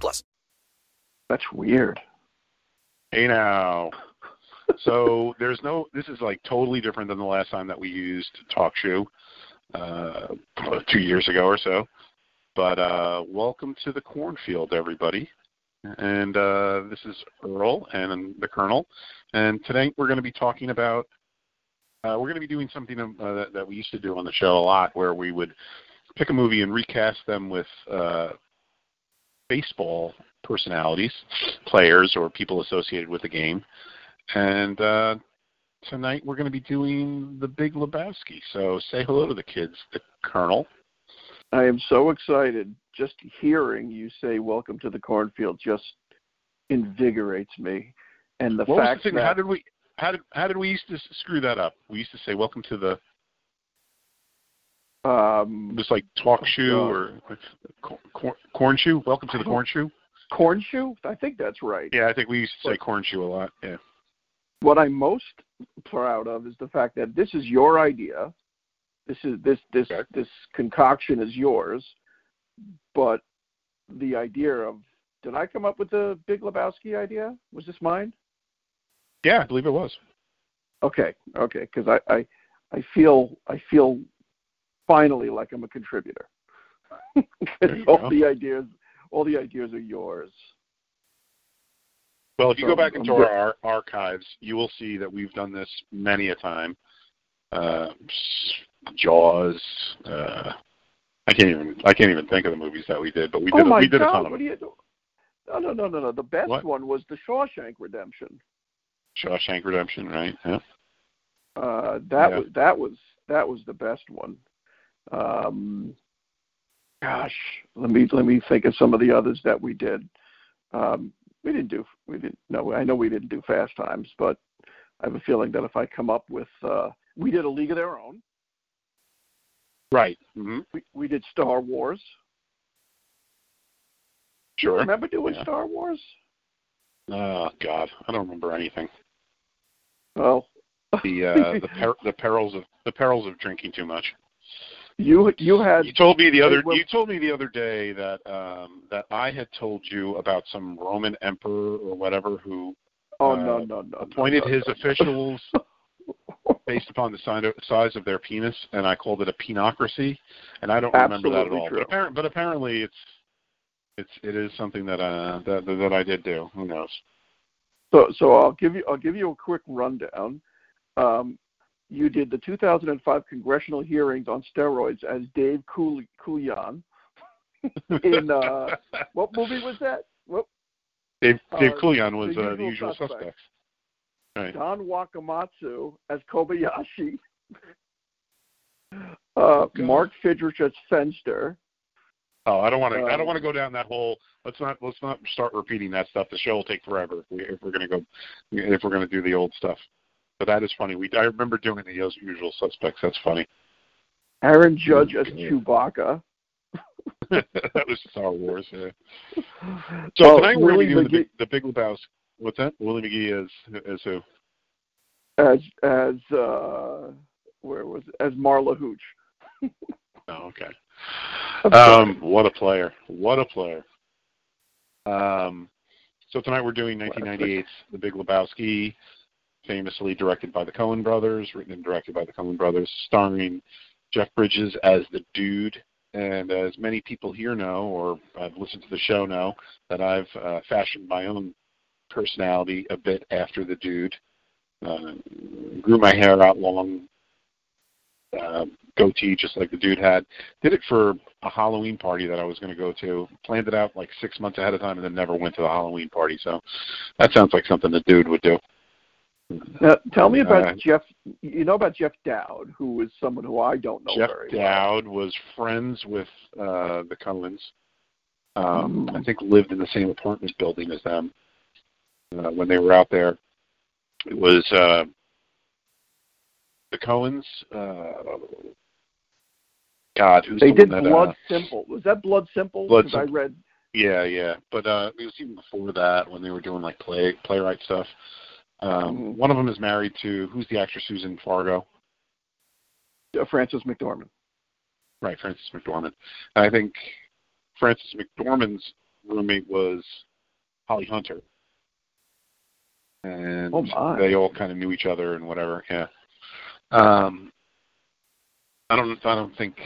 plus. That's weird. Hey now. so there's no. This is like totally different than the last time that we used Talk Shoe, uh, two years ago or so. But uh, welcome to the cornfield, everybody. And uh, this is Earl and the Colonel. And today we're going to be talking about. Uh, we're going to be doing something uh, that, that we used to do on the show a lot, where we would pick a movie and recast them with uh, baseball personalities, players, or people associated with the game. And uh, tonight we're going to be doing The Big Lebowski. So say hello to the kids, the Colonel. I am so excited. Just hearing you say "Welcome to the cornfield" just invigorates me. And the what fact the that How did we? How did how did we used to screw that up? We used to say "Welcome to the." Um, Just like talk Oh, shoe God. or cor- cor- corn shoe. Welcome to the corn shoe. corn shoe, I think that's right. Yeah, I think we used to say What- corn shoe a lot. Yeah. What I'm most proud of is the fact that this is your idea. This is this this Okay. this concoction is yours, but the idea of did I come up with the Big Lebowski idea? Was this mine? Yeah, I believe it was. Okay, okay, because I, I I feel I feel finally like I'm a contributor. All go. the ideas all the ideas are yours. Well, if you So, go back into our ar- archives, you will see that we've done this many a time. Uh, Jaws. Uh, I can't even I can't even think of the movies that we did, but we oh did my we did a ton of what them. you? No, no, no, no, no. The best What? one was the Shawshank Redemption. Shawshank Redemption, right? Yeah. Uh, that Yeah. was that was that was the best one. Um, gosh, let me let me think of some of the others that we did. Um, we didn't do we didn't no I know we didn't do Fast Times, but I have a feeling that if I come up with uh, we did a League of Their Own. Right. hmm We we did Star Wars. Sure. remember doing Yeah. Star Wars? Oh God, I don't remember anything. Well, The uh, the per- the perils of the perils of drinking too much. You you had You told me the other you told me the other day that um, that I had told you about some Roman emperor or whatever who oh uh, no no no appointed no, his no, no. officials based upon the size of, their penis, and I called it a penocracy, and I don't remember that at all. true. But, apparent, but apparently, it's it's it is something that uh that that I did do. Who knows? So, so I'll give you I'll give you a quick rundown. Um, you did the 2005 congressional hearings on steroids as Dave Cool-. In, uh, What movie was that? What Dave Dave uh, was The uh, the Usual Suspects. suspects. Right. Don Wakamatsu as Kobayashi. Uh, Mark Fidrych as Fenster. Oh, I don't want to. I Um, don't want to go down that hole. Let's not. Let's not start repeating that stuff. The show will take forever if, we, if we're going to go. If we're going to do the old stuff. But that is funny. We. I remember doing the usual suspects. That's funny. Aaron Judge as Yeah. Chewbacca. that was Star Wars. Yeah. So Oh, tonight we're going to Willie be doing the big, the Big Lebowski. What's that? Willie McGee as is who? as as uh, where was it? as Marla Hooch. Oh, okay. Um, what a player! What a player! Um, so tonight we're doing 1998's The Big Lebowski, famously directed by the Coen Brothers, written and directed by the Coen Brothers, starring Jeff Bridges as the dude. And as many people here know, or I've listened to the show know, that I've uh, fashioned my own personality a bit after the dude. Uh, grew my hair out long, uh, goatee just like the dude had. Did it for a Halloween party that I was going to go to. Planned it out like six months ahead of time, and then never went to the Halloween party. So that sounds like something the dude would do. Now, tell me about Uh, Jeff. You know about Jeff Dowd, who is someone who I don't know Jeff very well. Dowd was friends with uh, the Coens. Um, I think lived in the same apartment building as them uh, when they were out there. It was uh, the Coens. Uh, God, who's They the did that, Blood uh, Simple. Was that Blood Simple? Blood 'Cause I Simple. read. Yeah, yeah, but uh, it was even before that when they were doing like play playwright stuff. Um, Mhm. One of them is married to who's the actress who's in Fargo? Uh, Frances McDormand. Right, Frances McDormand. And I think Frances McDormand's roommate was Holly Hunter, and Oh, my. they all kind of knew each other and whatever. Yeah. Um, I don't. I don't think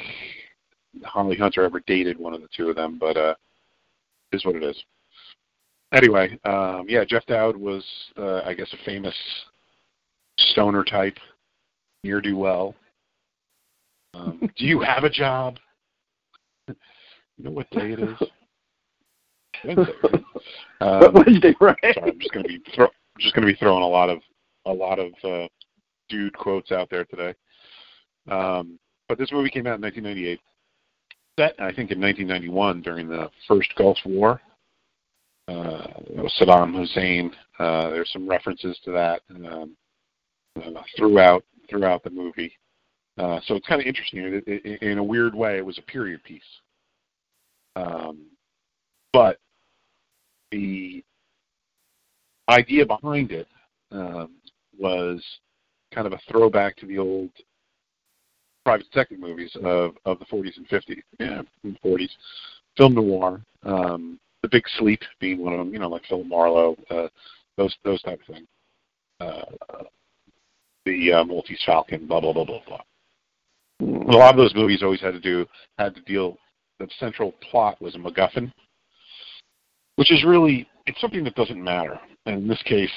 Holly Hunter ever dated one of the two of them, but uh, is what it is. Anyway, um, yeah, Jeff Dowd was, uh, I guess, a famous stoner type, near do well. Um, do you have a job? You know what day it is? Wednesday. right? Um, Wednesday, right? sorry, I'm just gonna be throw, just gonna be throwing a lot of a lot of uh, dude quotes out there today. Um, but this movie came out in 1998. Set, I think, in 1991 during the first Gulf War. Uh, it was Saddam Hussein. Uh, there's some references to that um, uh, throughout throughout the movie. Uh, so it's kind of interesting. It, it, in a weird way, it was a period piece. Um, but the idea behind it um, was kind of a throwback to the old private detective movies of, of the 40s and 50s, yeah, 40s, film noir, um, The Big Sleep being one of them, you know, like Philip Marlowe, uh, those those type of things. Uh, the uh, Maltese Falcon, blah blah blah blah blah. A lot of those movies always had to do had to deal. The central plot was a MacGuffin, which is really it's something that doesn't matter. And in this case,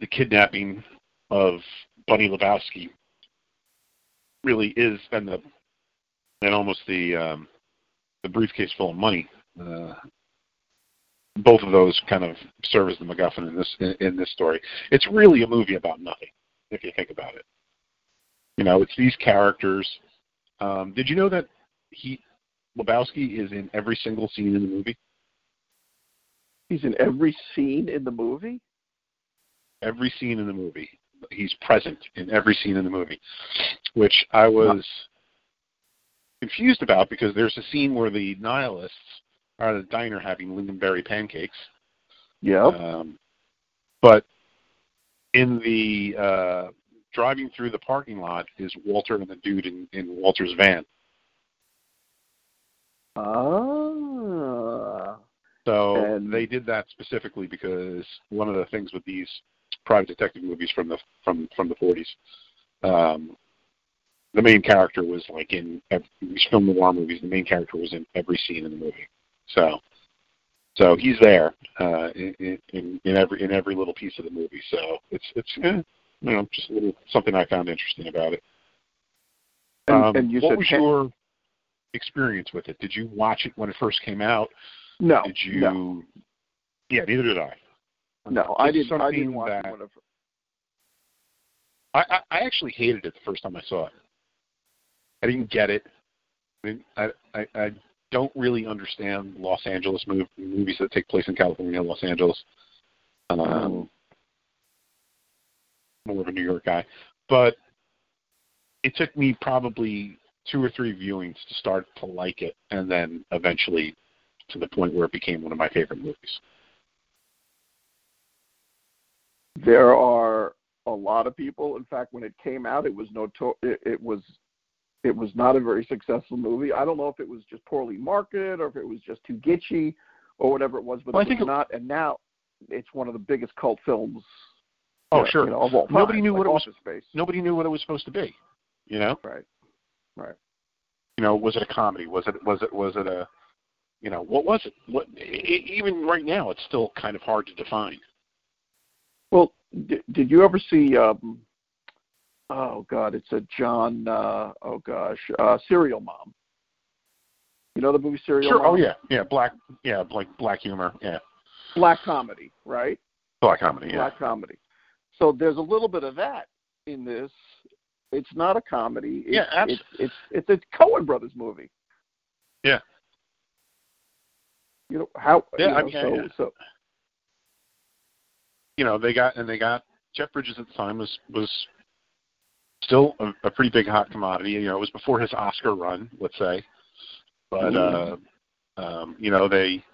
the kidnapping of Bunny Lebowski really is, and the and almost the um, the briefcase full of money. Uh, both of those kind of serve as the MacGuffin in this in, in this story. It's really a movie about nothing, if you think about it. You know, it's these characters. Um, did you know that he Lebowski is in every single scene in the movie? He's in every scene in the movie. Every scene in the movie. He's present in every scene in the movie, which I was confused about because there's a scene where the nihilists are at a diner having lingonberry pancakes. Yep. Um, but in the uh, driving through the parking lot is Walter and the dude in, in Walter's van. Ah. So And- they did that specifically because one of the things with these private detective movies from the from from the 40s, um, the main character was like in ev- these film noir movies. The main character was in every scene in the movie. So, so he's there uh, in, in in every in every little piece of the movie. So it's it's eh, you know just a little something I found interesting about it. And, Um, and you what said was your experience with it? Did you watch it when it first came out? no, Did you? no, Yeah, neither did I. no. I didn't. I didn't watch that- it when it. I, I, I actually hated it the first time I saw it. I didn't get it. I, mean, I, I, I don't really understand Los Angeles mov- movies that take place in California, Los Angeles. Um, more of a New York guy, but it took me probably two or three viewings to start to like it, and then eventually to the point where it became one of my favorite movies. There are a lot of people. In fact, when it came out, it was no. It, it was. It was not a very successful movie. I don't know if it was just poorly marketed or if it was just too gitchy or whatever it was, but Well, it was it- not. And now, it's one of the biggest cult films. Oh, you sure. know, of all time. Nobody knew like what it was- Space. Nobody knew what it was supposed to be. You know, Right. Right. you know, was it a comedy? Was it was it was it a, you know, what was it? What e- even right now, it's still kind of hard to define. Well, did, did you ever see? Um, oh God, it's a John. Uh, oh gosh, uh, Serial Mom. You know the movie Serial Sure. Mom? Oh yeah, yeah, black, yeah, like black humor, yeah, Black comedy, right? black comedy, yeah. Black comedy. So there's a little bit of that in this. It's not a comedy. It's, Yeah, abs- it's it's it's a Coen Brothers movie. Yeah. You know how? Yeah, you know, I mean, so, yeah. so you know, they got and they got Jeff Bridges at the time was was still a, a pretty big hot commodity. You know, it was before his Oscar run, let's say, but uh, um, you know they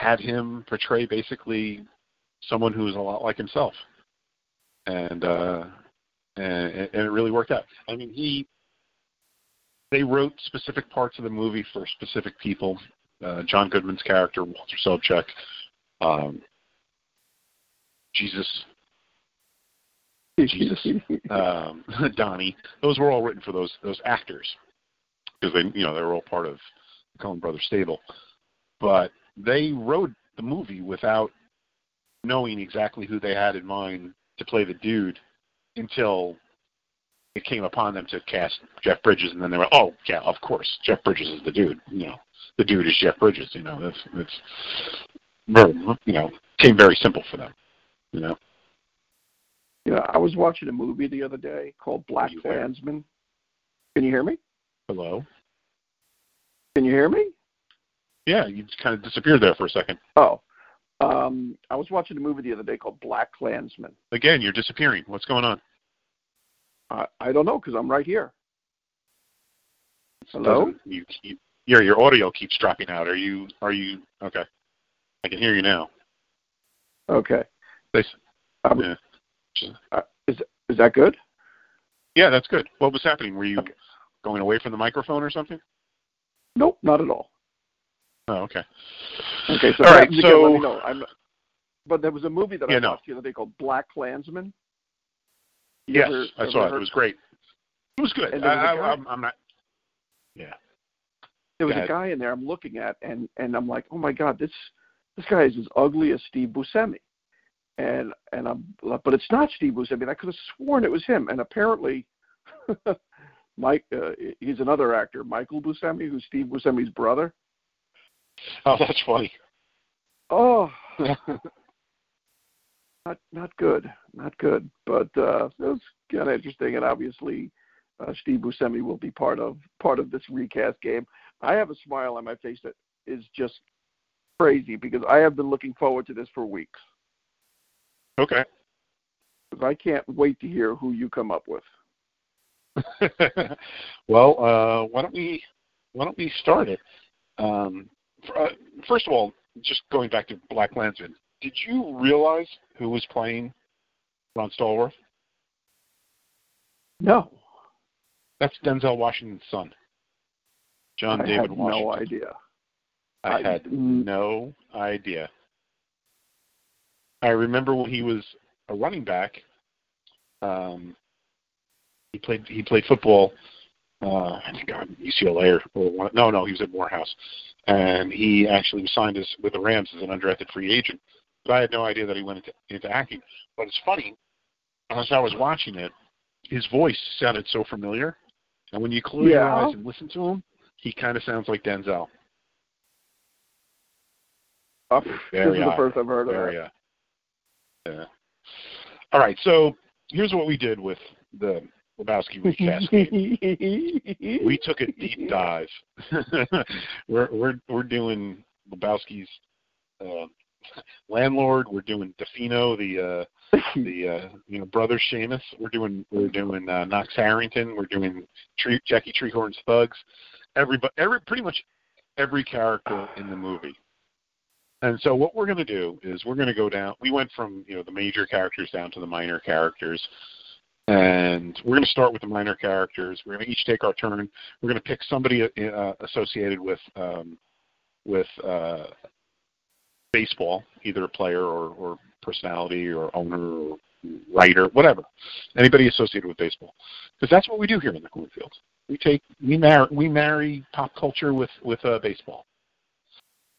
had him portray basically someone who was a lot like himself, and uh, and, and it really worked out. I mean, he they wrote specific parts of the movie for specific people. Uh, John Goodman's character, Walter Sobchak, um, Jesus, Jesus. um, Donnie. Those were all written for those those actors because they you know they were all part of the Coen Brothers stable. But they wrote the movie without knowing exactly who they had in mind to play the dude until it came upon them to cast Jeff Bridges, and then they were, oh yeah, of course, Jeff Bridges is the dude. You know, the dude is Jeff Bridges. You know, that's that's very you know came very simple for them. You know, you know, I was watching a movie the other day called Black? Klansman. Can you hear me? hello. Can you hear me? Yeah, you just kind of disappeared there for a second. Oh, um, I was watching a movie the other day called Black Klansman. Again, you're disappearing. What's going on? I, I don't know because I'm right here. Hello. You, you, your your audio keeps dropping out. Are you are you okay? I can hear you now. Okay. They Um, yeah. Uh, is is that good? Yeah, that's good. What was happening? Were you Okay. going away from the microphone or something? Nope, not at all. Oh, okay. Okay, so, All right, happens again, let me know. I'm, but there was a movie that Yeah, I no. watched the other day called Black Klansman. You Yes, ever- I saw it. heard- It was great. It was good. And was a I, I, I'm, I'm not. Yeah. there was a guy in there I'm looking at, and and I'm like, oh my god, this this guy is as ugly as Steve Buscemi, and and I'm but it's not Steve Buscemi. I mean, I could have sworn it was him, and apparently, Mike, uh, he's another actor, Michael Buscemi, who's Steve Buscemi's brother. Oh, that's funny. Oh, not not good, not good. But uh, it was kind of interesting, and obviously, uh, Steve Buscemi will be part of part of this recast game. I have a smile on my face that is just crazy because I have been looking forward to this for weeks. Okay. I can't wait to hear who you come up with. well, uh, why don't we why don't we start it? Um, f- uh, first of all, just going back to Black Klansman, did you realize who was playing Ron Stallworth? No, That's Denzel Washington's son, John I David Washington. no idea. I I- had mm. no idea. I remember when he was a running back. Um, he played he played football. Uh, I think on UCLA or, or one, no, no, he was at Morehouse, and he actually was signed as with the Rams as an undrafted free agent. But I had no idea that he went into, into acting. But it's funny, as I was watching it, his voice sounded so familiar, and when you close your eyes and listen to him, he kind of sounds like Denzel. Very this is the first I've heard of yeah. All right, so here's what we did with the Lebowski recast. We took a deep dive. we're we're we're doing Lebowski's uh, landlord. We're doing Da Fino, the uh, the uh, you know brother Seamus. We're doing we're doing uh, Knox Harrington. We're doing Tree, Jackie Treehorn's thugs. Everybody, every pretty much every character in the movie. And so what we're going to do is we're going to go down. We went from you know the major characters down to the minor characters, and we're going to start with the minor characters. We're going to each take our turn. We're going to pick somebody uh, associated with um, with uh, baseball, either a player or, or personality or owner or writer, whatever. Anybody associated with baseball, because that's what we do here in the cornfield. We take we marry we marry pop culture with with uh, baseball.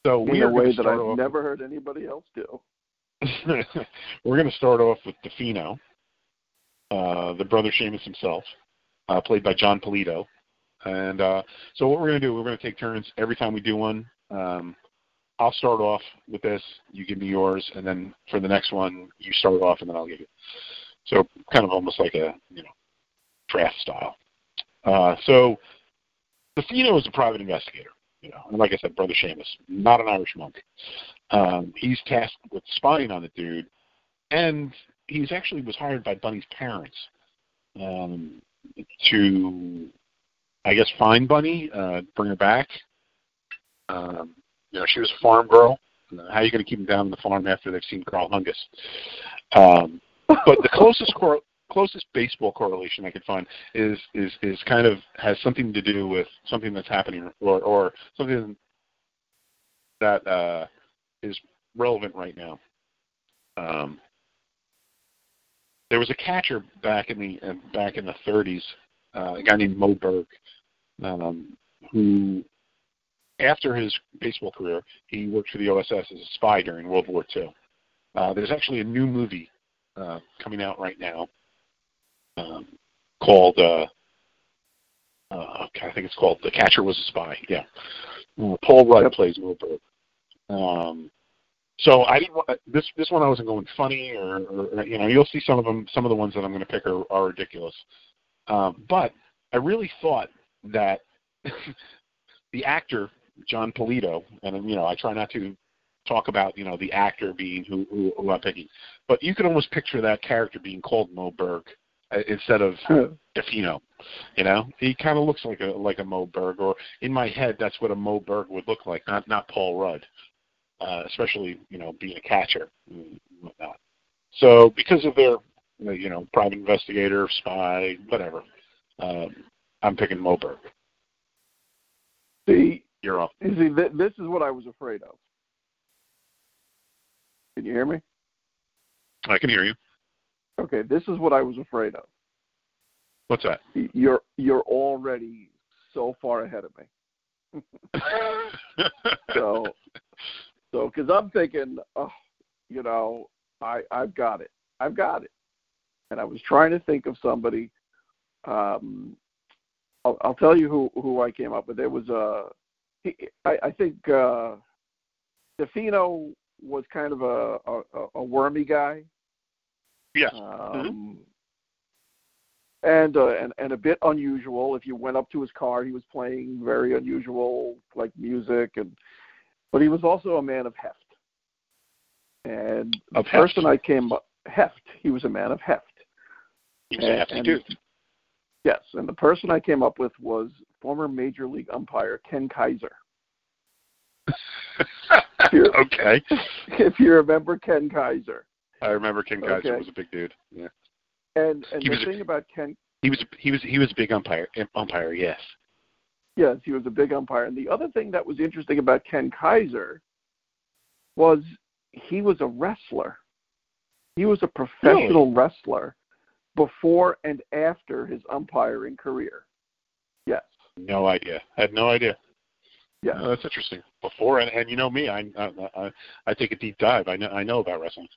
So we in a way that I've never heard anybody else do. We're going to start off with Da Fino, uh, the brother Seamus himself, uh, played by Jon Polito. And uh, so what we're going to do, we're going to take turns every time we do one. Um, I'll start off with this, you give me yours, and then for the next one, you start off, and then I'll give you. So kind of almost like a you know draft style. Uh, so Da Fino is a private investigator You know, and like I said, Brother Seamus, not an Irish monk. Um, he's tasked with spying on the dude, and he's actually was hired by Bunny's parents um, to, I guess, find Bunny, uh, bring her back. Um, you know, she was a farm girl. How are you going to keep them down on the farm after they've seen Karl Hungus? Um, but the closest cor- closest baseball correlation I could find is is is kind of has something to do with something that's happening or or something that uh, is relevant right now. Um, there was a catcher back in the uh, back in the 30s, uh, a guy named Moe Berg, um, who after his baseball career, he worked for the OSS as a spy during World War II. Uh, there's actually a new movie uh, coming out right now um, called uh, uh, I think it's called The Catcher Was a Spy. Yeah, uh, Paul Rudd plays Moe Berg. Um, so I didn't want this. This one I wasn't going funny, or, or you know, you'll see some of them. Some of the ones that I'm going to pick are, are ridiculous. Um, but I really thought that the actor Jon Polito, and you know, I try not to talk about you know the actor being who, who, who I'm picking, but you could almost picture that character being called Moe Berg uh, instead of Da Fino. You know, he kind of looks like a like a Moe Berg, or in my head, that's what a Moe Berg would look like, not not Paul Rudd uh, especially you know being a catcher and whatnot. So because of their you know private investigator, spy, whatever, um, I'm picking Moe Berg. See, you're up. See, th- this is what I was afraid of. Can you hear me? I can hear you. Okay, this is what I was afraid of. What's that? You're you're already so far ahead of me. so so, because I'm thinking, oh, you know, I I've got it, I've got it, and I was trying to think of somebody. Um, I'll, I'll tell you who who I came up with. There was a, he, I, I think uh, Da Fino was kind of a a, a wormy guy. Yes. Um, mm-hmm. And, uh, and and a bit unusual. If you went up to his car, he was playing very unusual like music and but he was also a man of heft. And the of person. I came up, heft, he was a man of heft. He was a hefty dude. Yes, and the person I came up with was former Major League umpire Ken Kaiser. okay. If you remember Ken Kaiser. I remember Ken Kaiser okay. was a big dude. Yeah. And and he the thing a, about Ken he was he was he was a big umpire um, umpire, yes. Yes, he was a big umpire. And the other thing that was interesting about Ken Kaiser was he was a wrestler. He was a professional really? wrestler before and after his umpiring career. Yes. No idea. I had no idea. Yeah, oh, that's interesting. Before and, and you know me, I, I I take a deep dive. I know I know about wrestling.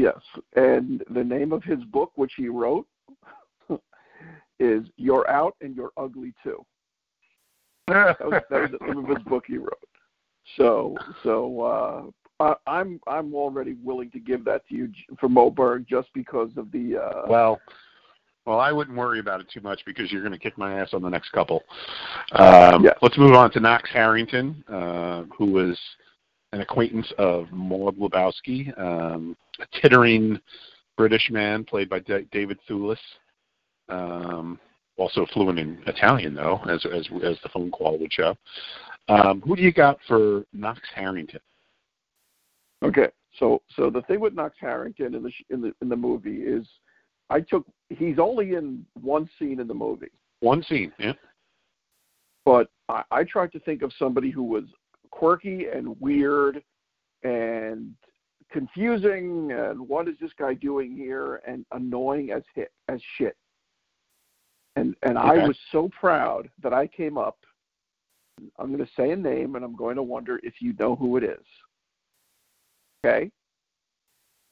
Yes, and the name of his book, which he wrote, is "You're Out and You're Ugly Too." that was, that was the name of his book he wrote. So so uh, I, I'm I'm already willing to give that to you for Moe Berg just because of the. Uh, well, well, I wouldn't worry about it too much because you're going to kick my ass on the next couple. Um, yes. Let's move on to Knox Harrington, uh, who was an acquaintance of Maud Lebowski, um, a tittering British man played by D- David Thewlis. Um, also fluent in Italian though, as as as the phone call would show. Um, who do you got for Knox Harrington? Okay, so so the thing with Knox Harrington in the in the in the movie is, I took he's only in one scene in the movie. One scene, yeah. But I, I tried to think of somebody who was quirky and weird and confusing and what is this guy doing here and annoying as hit as shit. And and okay. I was so proud that I came up. I'm going to say a name, and I'm going to wonder if you know who it is. Okay.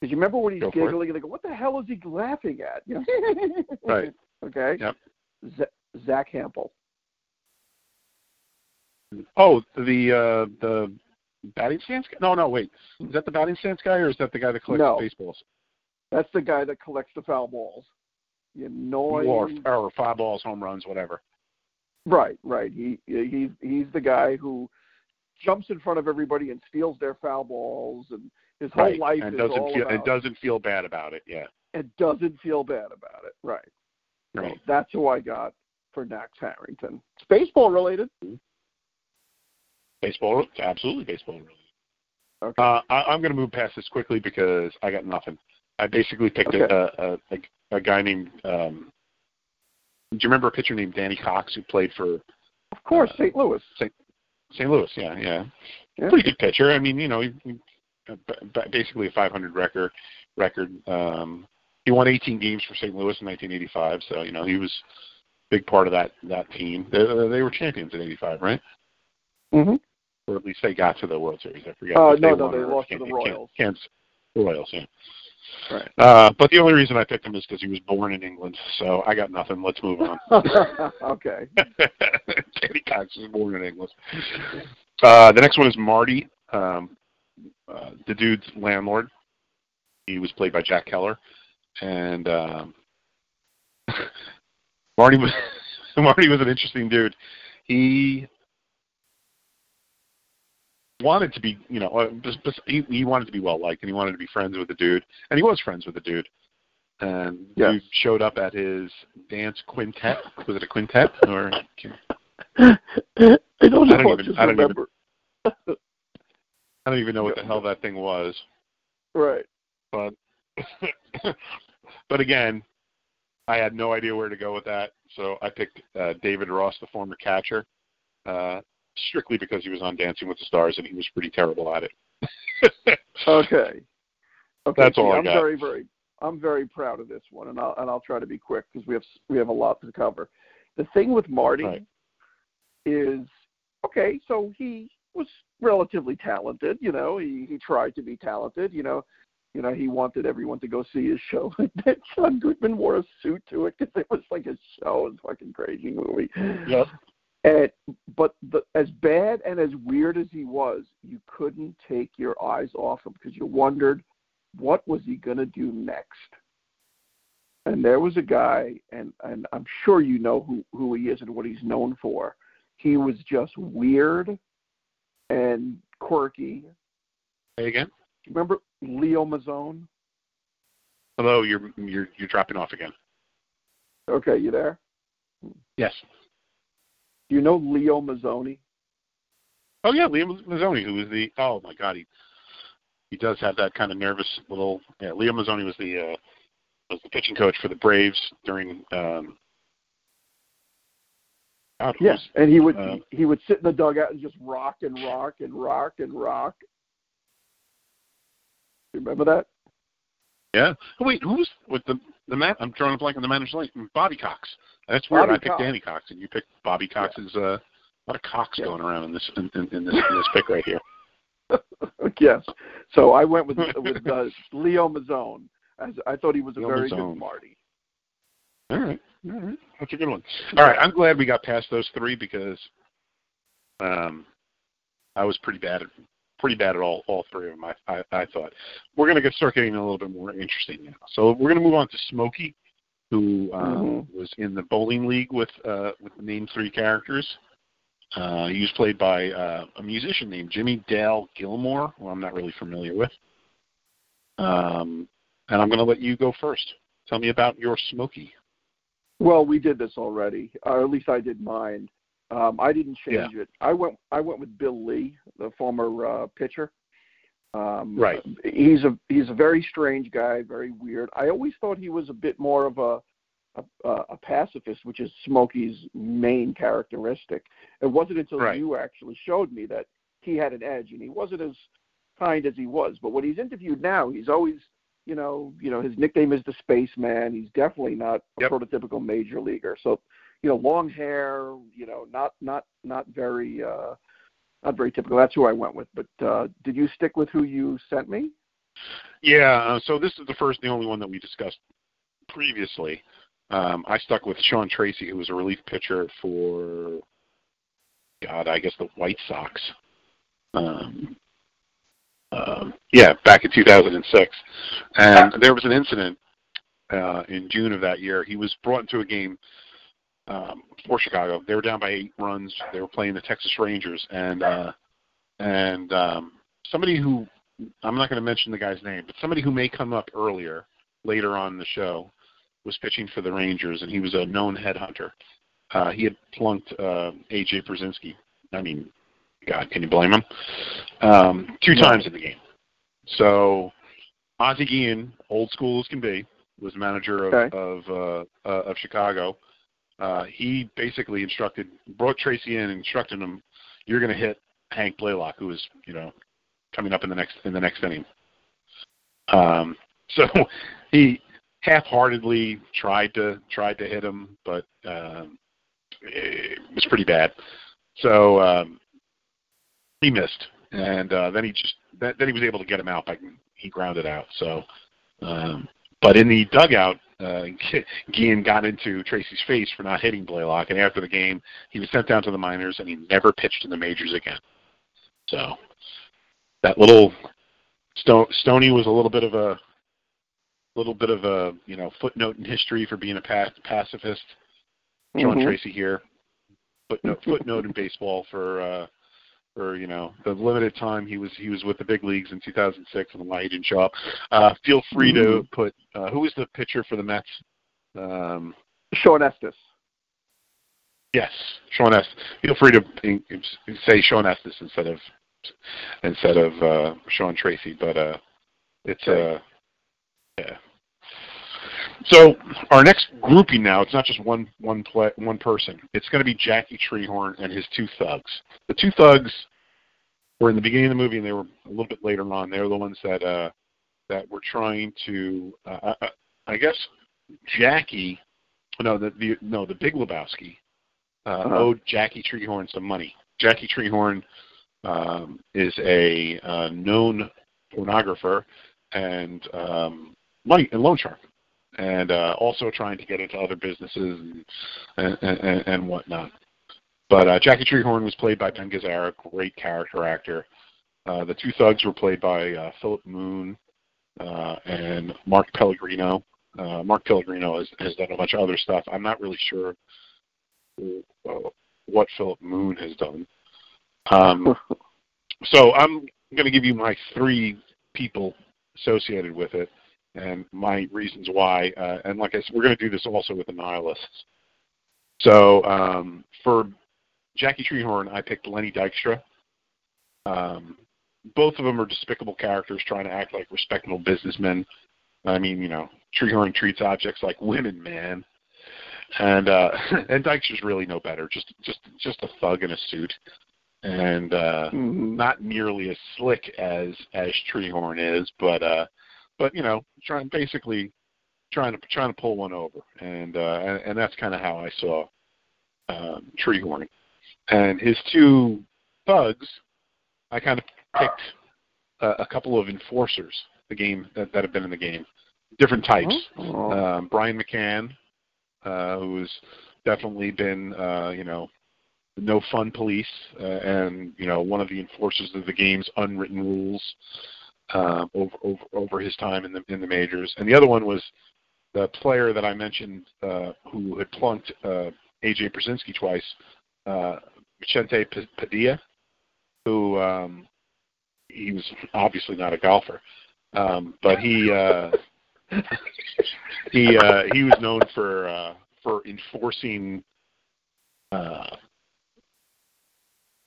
Because you remember when he's Go giggling, and they go, "What the hell is he laughing at?" You know? right. Okay. Yep. Z- Zack Hample. Oh, the uh, the batting stance guy? No, no, wait. Is that the batting stance guy, or is that the guy that collects no. baseballs? That's the guy that collects the foul balls. The annoying. Or, or foul balls, home runs, whatever. Right, right. He he's he's the guy who jumps in front of everybody and steals their foul balls, and his whole right. life and is doesn't all feel about and doesn't feel bad about it. Yeah. and doesn't feel bad about it. Right. So Right. that's who I got for Max Harrington. It's baseball related. Baseball, absolutely baseball related. Okay. Uh, I, I'm going to move past this quickly because I got nothing. I basically picked Okay. a, a, a a guy named. Um, do you remember a pitcher named Danny Cox who played for of course, uh, St. Louis. St. St. Louis? Yeah, yeah, Yeah. pretty good pitcher. I mean, you know, he, he, uh, basically a 500 record. Record. Um, he won 18 games for St. Louis in 1985, so you know he was a big part of that that team. They, they were champions in '85, right? Mm-hmm. Or at least they got to the World Series. I forget. Uh, if no, no, won they lost to the Royals. Kansas Royals, yeah. Right. Uh, but the only reason I picked him is because he was born in England. So I got nothing. Let's move on. okay. Danny Cox was born in England. Uh, the next one is Marty, um, uh, the dude's landlord. He was played by Jack Kehler, and um, Marty was Marty was an interesting dude. He wanted to be, you know, uh, he, he wanted to be well liked, and he wanted to be friends with the dude, and he was friends with the dude. And Yes. showed up at his dance quintet. Was it a quintet or? I don't I don't even- I don't even- remember. I don't even know what the hell that thing was. Right. but but again, I had no idea where to go with that, so I picked uh, David Ross, the former catcher, uh, strictly because he was on Dancing with the Stars and he was pretty terrible at it. Okay. Okay. That's see, all I I'm got. very, very, I'm very proud of this one, and I'll and I'll try to be quick because we have we have a lot to cover. The thing with Marty Right. is okay. So he was relatively talented. You know, he he tried to be talented. You know, you know he wanted everyone to go see his show. John Goodman wore a suit to it because it was like a show. It was a fucking crazy movie. Yep. And but the, as bad and as weird as he was, you couldn't take your eyes off him because you wondered what was he going to do next. And there was a guy, and and I'm sure you know who who he is and what he's known for. He was just weird and quirky. Hey again. Remember Leo Mazzone? Hello, you're you're you're dropping off again. Okay, you there? Yes. Do you know Leo Mazzone? Oh yeah, Leo Mazzone, who was the oh my god, he he does have that kind of nervous little yeah. Liam Mazzone was the uh, was the pitching coach for the Braves during um. God, Yes, was- and he would uh, he would sit in the dugout and just rock and rock and rock and rock. You Remember that? Yeah. Oh, wait, who's with the the man? I'm drawing a blank on the manager's name. Bobby Cox. That's weird. Bobby I picked Cox. Danny Cox, and you picked Bobby Cox's. Uh, a lot of Cox Yeah. going around in this in, in, in this in this pick right here. yes. So I went with with uh, Leo Mazzone. As I thought he was a Leo very Mazzone. good Marty. All right, all right, that's a good one. All right, I'm glad we got past those three because um, I was pretty bad at pretty bad at all all three of them. I I, I thought we're going to get start getting a little bit more interesting now. So we're going to move on to Smokey, who um, Mhm. was in the bowling league with uh, with the main three characters. Uh, he was played by uh, a musician named Jimmie Dale Gilmore, who I'm not really familiar with. Um, and I'm going to let you go first. Tell me about your Smokey. Well, we did this already, or at least I did mine. Um, I didn't change it. I went I went with Bill Lee, the former uh, pitcher. Um, Right. He's a he's a very strange guy, very weird. I always thought he was a bit more of a a, a pacifist, which is Smokey's main characteristic. It wasn't until Right. you actually showed me that he had an edge, and he wasn't as kind as he was. But when he's interviewed now, he's always you know, you know, his nickname is the Spaceman. He's definitely not a Yep. prototypical major leaguer. So, you know, long hair, you know, not not not very uh not very typical. That's who I went with. But uh did you stick with who you sent me? Yeah, uh, so this is the first, the only one that we discussed previously. Um, I stuck with Sean Tracey, who was a relief pitcher for, God, I guess the White Sox. Um, um, yeah, back in 2006, and there was an incident uh, in June of that year. He was brought into a game um, for Chicago. They were down by eight runs. They were playing the Texas Rangers, and uh, and um, somebody who I'm not going to mention the guy's name, but somebody who may come up earlier, later on in the show, was pitching for the Rangers, and he was a known headhunter. Uh, he had plunked uh, AJ Pierzynski. I mean, God, can you blame him? Um, two times in the game. So Ozzie Guillen, old school as can be, was manager of Okay. of, uh, uh, of Chicago. Uh, he basically instructed, brought Tracey in, and instructed him, "You're going to hit Hank Blalock, who is, you know, coming up in the next in the next inning." Um, so he half-heartedly tried to tried to hit him, but um, it was pretty bad. So um, he missed, and uh, then he just then he was able to get him out by he grounded out. So, um, but in the dugout, uh, Guillen got into Tracey's face for not hitting Blalock, and after the game, he was sent down to the minors, and he never pitched in the majors again. So that little Stone, Stoney was a little bit of a little bit of a you know footnote in history for being a pa- pacifist. John Mhm. Tracey here. Footnote, footnote in baseball for uh, for you know the limited time he was he was with the big leagues in 2006 and why he didn't show up. Uh, feel free to Mhm. put uh, who was the pitcher for the Mets? Um, Shawn Estes. yes, Shawn Estes. Feel free to say Shawn Estes instead of instead of uh, Sean Tracey, but uh, it's uh, yeah. So our next grouping now, it's not just one one play, one person. It's going to be Jackie Treehorn and his two thugs. The two thugs were in the beginning of the movie, and they were a little bit later on. They were the ones that uh, that were trying to, uh, I, I guess, Jackie. No, the, the no the Big Lebowski uh, Uh-huh. owed Jackie Treehorn some money. Jackie Treehorn um, is a uh, known pornographer and um, money and loan shark, and uh, also trying to get into other businesses and and, and, and whatnot. But uh, Jackie Treehorn was played by Ben Gazzara, great character actor. Uh, the two thugs were played by uh, Philip Moon uh, and Mark Pellegrino. Uh, Mark Pellegrino has, has done a bunch of other stuff. I'm not really sure uh, what Philip Moon has done. Um, so I'm going to give you my three people associated with it and my reasons why. Uh, and like I said, we're going to do this also with the nihilists. So um, for Jackie Treehorn, I picked Lenny Dykstra. Um, both of them are despicable characters trying to act like respectable businessmen. I mean, you know, Treehorn treats objects like women, man. And uh and Dykstra's really no better, just just just a thug in a suit. And uh Mhm. not nearly as slick as as Treehorn is, but uh but you know, trying basically trying to trying to pull one over. And uh and, and that's kind of how I saw um Treehorn. And his two thugs, I kind of picked a, a couple of enforcers the game that, that have been in the game, different types. Oh. Um, Brian McCann, uh, who's definitely been, uh, you know, no fun police, uh, and you know, one of the enforcers of the game's unwritten rules uh, over, over over his time in the in the majors. And the other one was the player that I mentioned uh, who had plunked uh, AJ Pierzynski twice, uh, Vicente Padilla, who um, he was obviously not a golfer, um, but he uh, he uh, he was known for uh, for enforcing uh,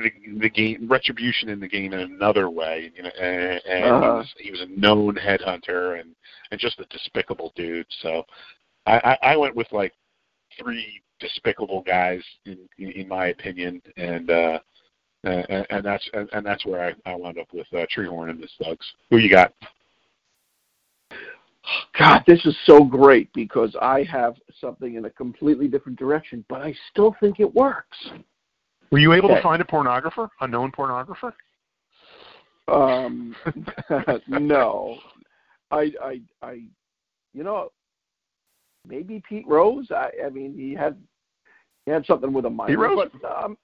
the, the game retribution in the game in another way. You know, and, and he, Uh-huh. was, he was a known headhunter and and just a despicable dude. So I, I, I went with like three despicable guys in in, in my opinion, and uh, and, and that's and, and that's where I, I wound up with uh, Treehorn and the Thugs. Who you got? God, this is so great because I have something in a completely different direction, but I still think it works. Were you able Okay. to find a pornographer, a known pornographer? Um, no, I, I, I, you know, maybe Pete Rose. I, I mean, he had he had something with a minor. Rose? But, um,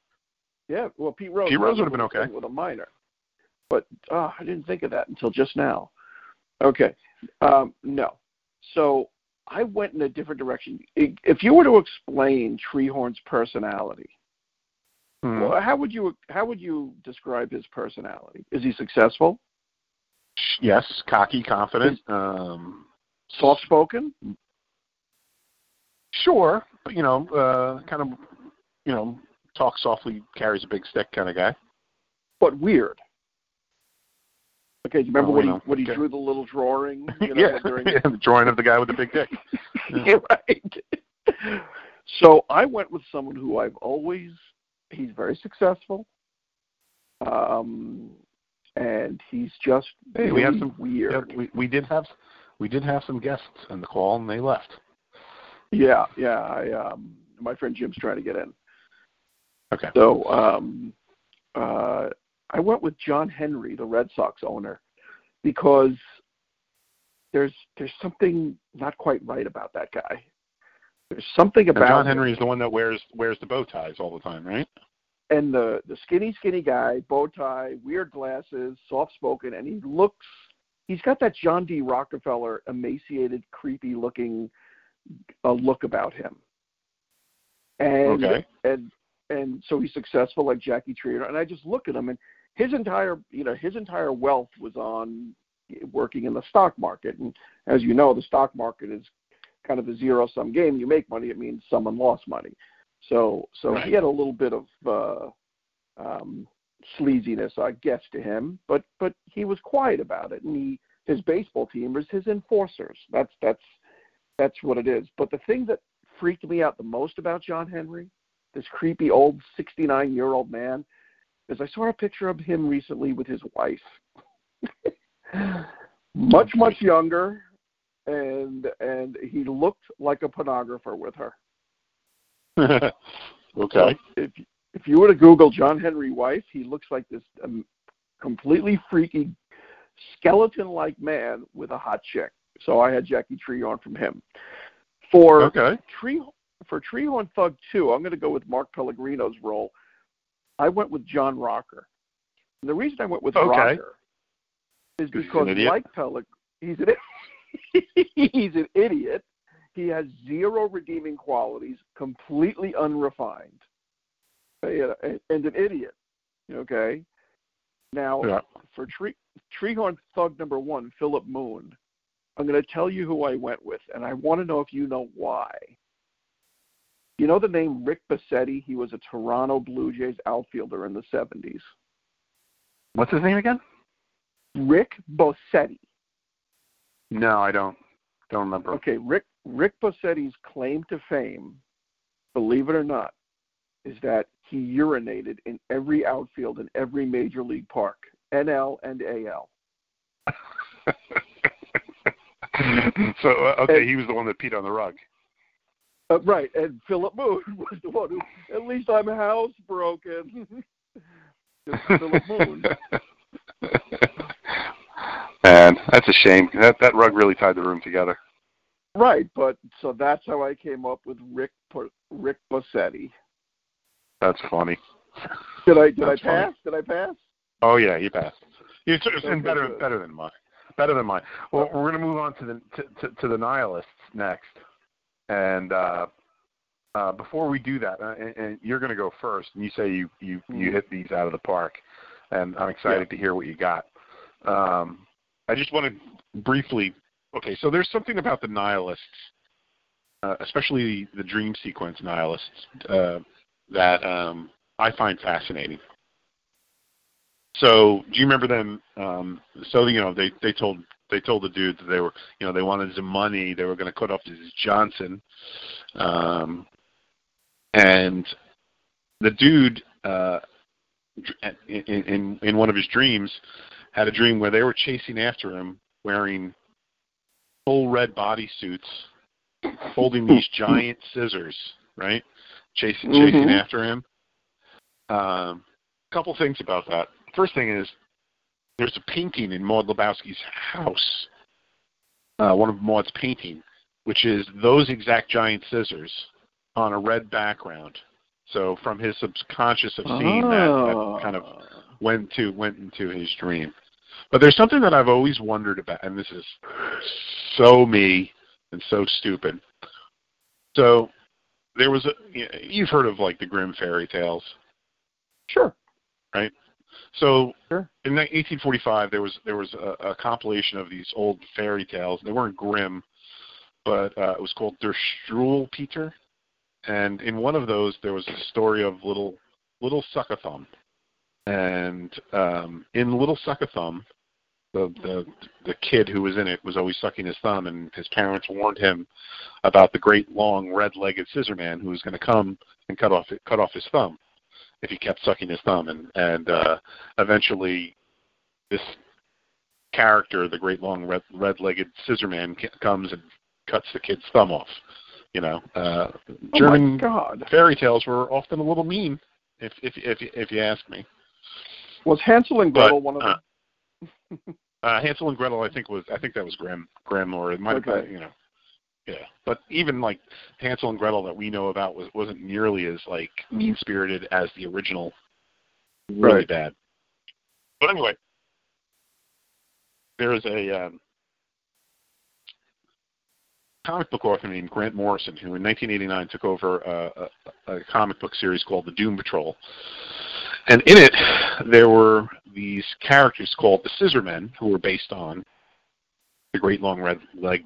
yeah, well, Pete Rose. Pete Rose would have been okay. with a minor. But uh, I didn't think of that until just now. Okay, um, no. So I went in a different direction. If you were to explain Treehorn's personality, Hmm. well, how would you how would you describe his personality? Is he successful? Yes, cocky, confident. Um, Soft spoken? sure, but you know, uh, kind of, you know, talk softly, carries a big stick kind of guy. but weird. Okay, do you remember Oh, when he when he Okay. drew the little drawing? You know, yeah, during the drawing of the guy with the big dick. Yeah, right. So I went with someone who I've always he's very successful. Um and he's just Hey, we have some weird. Yeah, we, we did have we did have some guests on the call and they left. Yeah, yeah. I um my friend Jim's trying to get in. Okay. So um uh I went with John Henry, the Red Sox owner, because there's there's something not quite right about that guy. There's something about John. Henry is the one that wears wears the bow ties all the time, right? and the the skinny skinny guy, bow tie, weird glasses, soft spoken, and he looks he's got that John D. Rockefeller emaciated, creepy looking uh, look about him. And Okay. and and so he's successful like Jackie Treer. And I just look at him and his entire you know, his entire wealth was on working in the stock market. And as you know, the stock market is kind of a zero sum game. You make money, it means someone lost money. So so Right. he had a little bit of uh um sleaziness, I guess, to him, but but he was quiet about it and he his baseball team was his enforcers. That's that's that's what it is. But the thing that freaked me out the most about John Henry, this creepy old sixty nine year old man, is I saw a picture of him recently with his wife. much, much younger and and he looked like a pornographer with her. okay. If if you were to Google John Henry wife, he looks like this um, completely freaky skeleton-like man with a hot chick. So I had Jackie Treehorn from him. For Okay. Tree for Treehorn Thug 2, I'm going to go with Mark Pellegrino's role. I went with John Rocker. And the reason I went with Okay. Rocker is because like Pelleg, he's an he's an idiot. He has zero redeeming qualities, completely unrefined, uh, and and an idiot. Okay. Now, Yeah. for Tree Treehorn Thug number one, Philip Moon, I'm going to tell you who I went with, and I want to know if you know why. You know the name Rick Bosetti? He was a Toronto Blue Jays outfielder in the 70s. What's his name again? Rick Bosetti. No, I don't. Don't remember. Okay, Rick Rick Bosetti's claim to fame, believe it or not, is that he urinated in every outfield in every major league park, NL and AL. so uh, okay, he was the one that peed on the rug. Uh, right, and Philip Moon was the one who, at least I'm housebroken. Philip Moon. Man, that's a shame. That that rug really tied the room together. Right, but so that's how I came up with Rick Rick Bosetti. That's funny. Did I did That's I pass? Did I pass? Oh yeah, you passed. You and better better than mine. Better than mine. Well, we're going to move on to the to, to, to the nihilists next, and uh, uh, before we do that, uh, and, and you're going to go first, and you say you you you Mhm. hit these out of the park, and I'm excited to hear what you got. Um, I just want to briefly. Okay, so there's something about the nihilists, uh, especially the dream sequence nihilists, uh, that um, I find fascinating. So, do you remember them? Um, so you know they they told they told the dude that they were you know they wanted some money. They were going to cut off his Johnson, um, and the dude uh, in, in in one of his dreams had a dream where they were chasing after him wearing full red bodysuits, holding these giant scissors, right? Chasing chasing Mhm. after him. Um, couple things about that. First thing is there's a painting in Maud Lebowski's house, uh, one of Maud's painting, which is those exact giant scissors on a red background. So from his subconscious of seeing that, that kind of went to went into his dream. But there's something that I've always wondered about, and this is so me, and so stupid. So there was a you've heard of like the Grimm fairy tales, Sure. right? So Sure. in 1845 there was there was a, a compilation of these old fairy tales. They weren't grim, but uh, it was called Der Struwwelpeter, and in one of those there was a story of little little Suckathumb, and um, in Little Suckathumb, the the the kid who was in it was always sucking his thumb, and his parents warned him about the great long red-legged scissor man who was going to come and cut off cut off his thumb if he kept sucking his thumb, and and uh, eventually this character, the great long red red-legged scissor man, comes and cuts the kid's thumb off. You know, uh, Oh German fairy tales were often a little mean, if if if if you ask me. Was Hansel and But, Gretel one of them? uh, Uh, Hansel and Gretel, I think was I think that was Grimm, Grimm, or it might have been, you know, yeah. But even like Hansel and Gretel that we know about was wasn't nearly as like mean spirited as the original. Really Right. bad. But anyway, there is a um, comic book author named Grant Morrison who in 1989 took over a, a, a comic book series called the Doom Patrol. And in it, there were these characters called the Scissor Men, who were based on the Great Long Red Leg,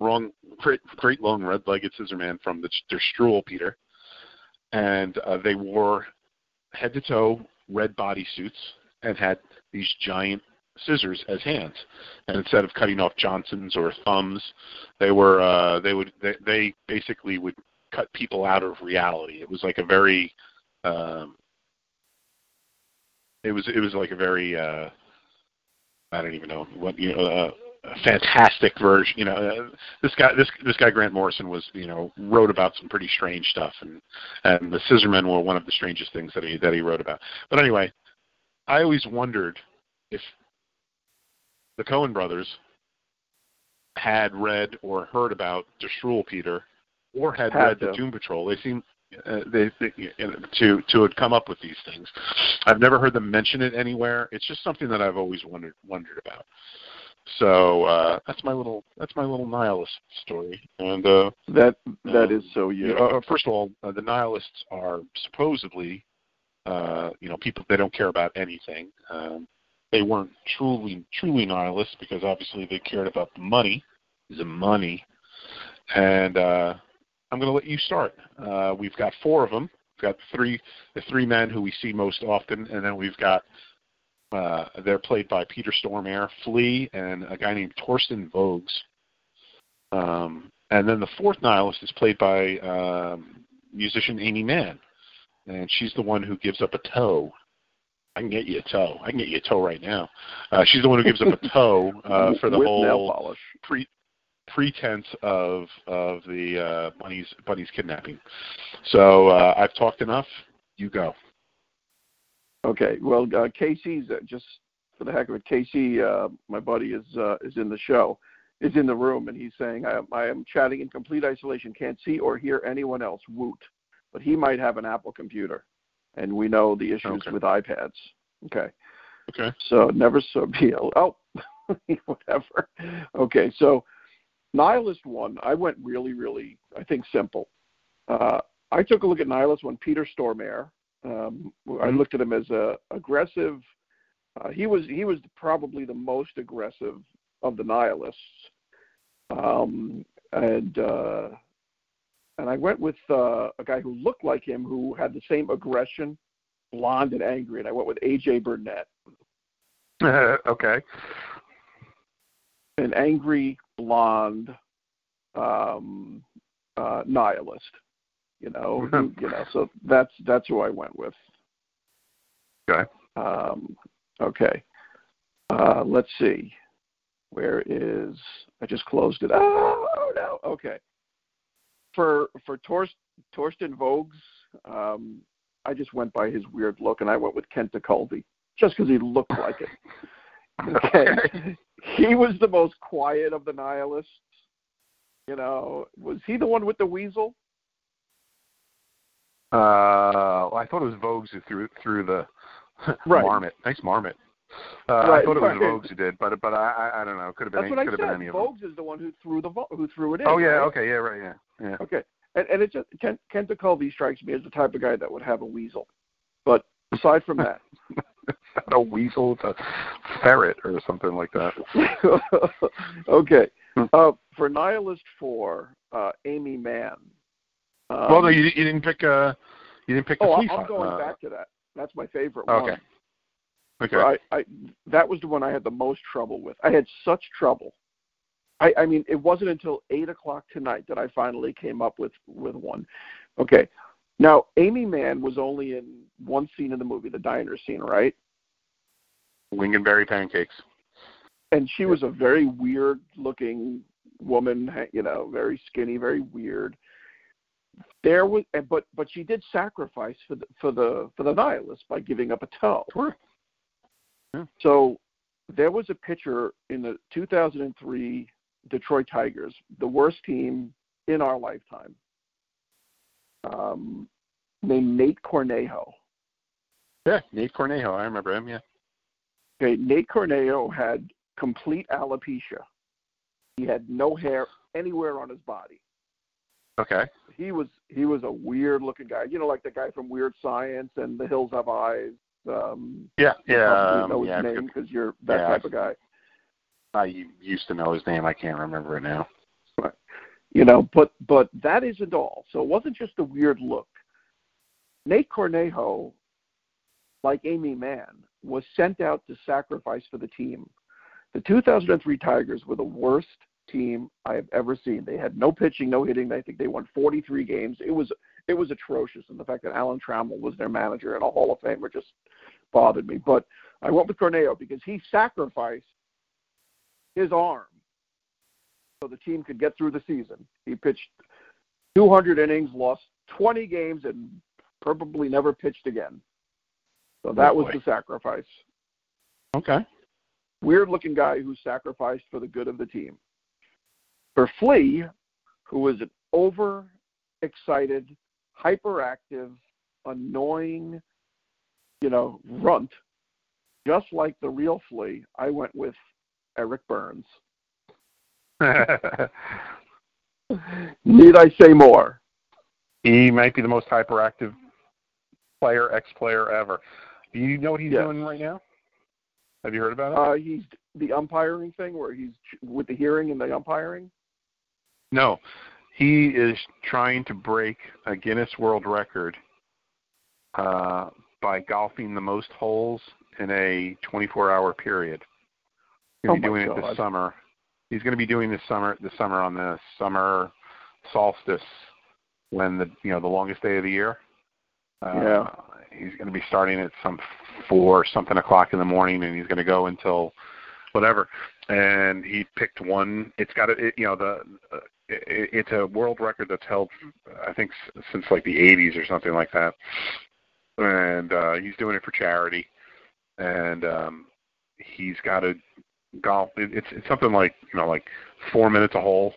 wrong, great, great Long Red-Legged Scissor Man from the, their Struwwelpeter, and uh, they wore head to toe red bodysuits and had these giant scissors as hands. And instead of cutting off Johnsons or thumbs, they were uh, they would they, they basically would cut people out of reality. It was like a very um, it was it was like a very uh I don't even know what you know uh, a fantastic version you know uh, this guy this this guy Grant Morrison was you know wrote about some pretty strange stuff and and the Scissormen were one of the strangest things that he that he wrote about but anyway I always wondered if the Coen brothers had read or heard about the Peter or had, Had read to. the Doom Patrol they seem uh, they, they to to have come up with these things. I've never heard them mention it anywhere. It's just something that I've always wondered wondered about. So uh, that's my little that's my little nihilist story. And uh, That that Um, is so you you. know, uh, first of all, uh, the nihilists are supposedly uh, you know people they don't care about anything. Um, they weren't truly truly nihilists because obviously they cared about the money, the money, and uh, I'm going to let you start. Uh, we've got four of them. We've got three the three men who we see most often, and then we've got uh, they're played by Peter Stormare, Flea, and a guy named Torsten Voges. Um, and then the fourth nihilist is played by um, musician Aimee Mann, and she's the one who gives up a toe. I can get you a toe. I can get you a toe right now. Uh, she's the one who gives up a toe uh, for the with whole nail polish. pre pretense of of the uh, bunny's bunny's kidnapping. So uh, I've talked enough. You go. Okay. Well, uh, Casey's uh, just for the heck of it. Casey, uh, my buddy, is uh, is in the show, is in the room, and he's saying, "I am I am chatting in complete isolation. Can't see or hear anyone else. Woot." But he might have an Apple computer, and we know the issues Okay. with iPads. Okay. Okay. So never so be oh whatever. Okay, so Nihilist one, I went really, really I think simple. Uh, I took a look at Nihilist one, Peter Stormare. Um, I looked at him as a aggressive. Uh, he was he was probably the most aggressive of the Nihilists, um, and uh, and I went with uh, a guy who looked like him, who had the same aggression, blonde and angry, and I went with AJ Burnett. okay. an angry blonde um uh nihilist you know you know so that's that's who i went with. Okay. um okay. Uh let's see. Where is i just closed it. Oh, oh no. Okay. For for Torst, torsten voges um i just went by his weird look and i went with kent Colby just because he looked like it okay he was the most quiet of the nihilists. You know, was he the one with the weasel? Uh, well, I thought it was Voges who threw threw the Right. marmot. Nice marmot. Uh, I thought it was right. Voges who did, but but I I, I don't know. Could have been That's any, what I could have said. been any of them. Voges is the one who threw the who threw it in. Oh yeah, right? okay, yeah, right, yeah, yeah. Okay. And, and it just Kent, Kent strikes me as the type of guy that would have a weasel. But aside from that, not a weasel, it's a ferret or something like that. okay. Hmm. Uh, for Nihilist Four, uh, Aimee Mann. Um, well, no, you, you didn't pick uh you didn't pick the oh, I'm going uh, back to that. That's my favorite Okay. one. Okay. I, I that was the one I had the most trouble with. I had such trouble. I, I mean, it wasn't until eight o'clock tonight that I finally came up with with one. Okay, now Aimee Mann was only in one scene in the movie, the diner scene, right? Lingonberry pancakes. And she was a very weird looking woman, you know, very skinny, very weird. There was, and- but but she did sacrifice for the for the for the nihilist by giving up a toe. Sure. Yeah. So there was a pitcher in the 2003 Detroit Tigers, the worst team in our lifetime, um, named Nate Cornejo. Yeah, Nate Cornejo, I remember him, yeah. Okay, Nate Cornejo had complete alopecia. He had no hair anywhere on his body. Okay. He was he was a weird looking guy. You know, like the guy from Weird Science and The Hills Have Eyes. Um, Yeah, you yeah, um, know his yeah. name because you're that Yeah. type of guy. I used to know his name. I can't remember it now. You know but but that isn't all. So it wasn't just a weird look. Nate cornejo like aimee mann was sent out to sacrifice for the team. The 2003 tigers were the worst team i have ever seen. They had no pitching no hitting. I think they won 43 games. It was it was atrocious and the fact that alan trammell was their manager and a hall of famer just bothered me. But i went with cornejo because he sacrificed his arm so the team could get through the season. He pitched 200 innings, lost 20 games, and probably never pitched again. So that Oh, was the sacrifice. Okay. Weird looking guy who sacrificed for the good of the team. For Flea, who was an over excited, hyperactive, annoying, you know, runt, just like the real Flea, I went with Eric Byrnes. Need I say more? he might be the most hyperactive player, ex-player ever. Do you know what he's Yes. doing right now? Have you heard about it? Uh, he's the umpiring thing where he's with the hearing and the umpiring. no. He is trying to break a Guinness World Record uh, by golfing the most holes in a 24-hour period. He's Oh be doing it this summer. He's going to be doing this summer, this summer on the summer solstice, when the you know the longest day of the year. Uh, Yeah. He's going to be starting at some four something o'clock in the morning, and he's going to go until whatever. And he picked one. It's got a, it, you know the. Uh, it, it's a world record that's held, I think, s- since like the 80s or something like that. And uh, he's doing it for charity, and um, he's got a golf. It, it's it's something like you know like four minutes a hole,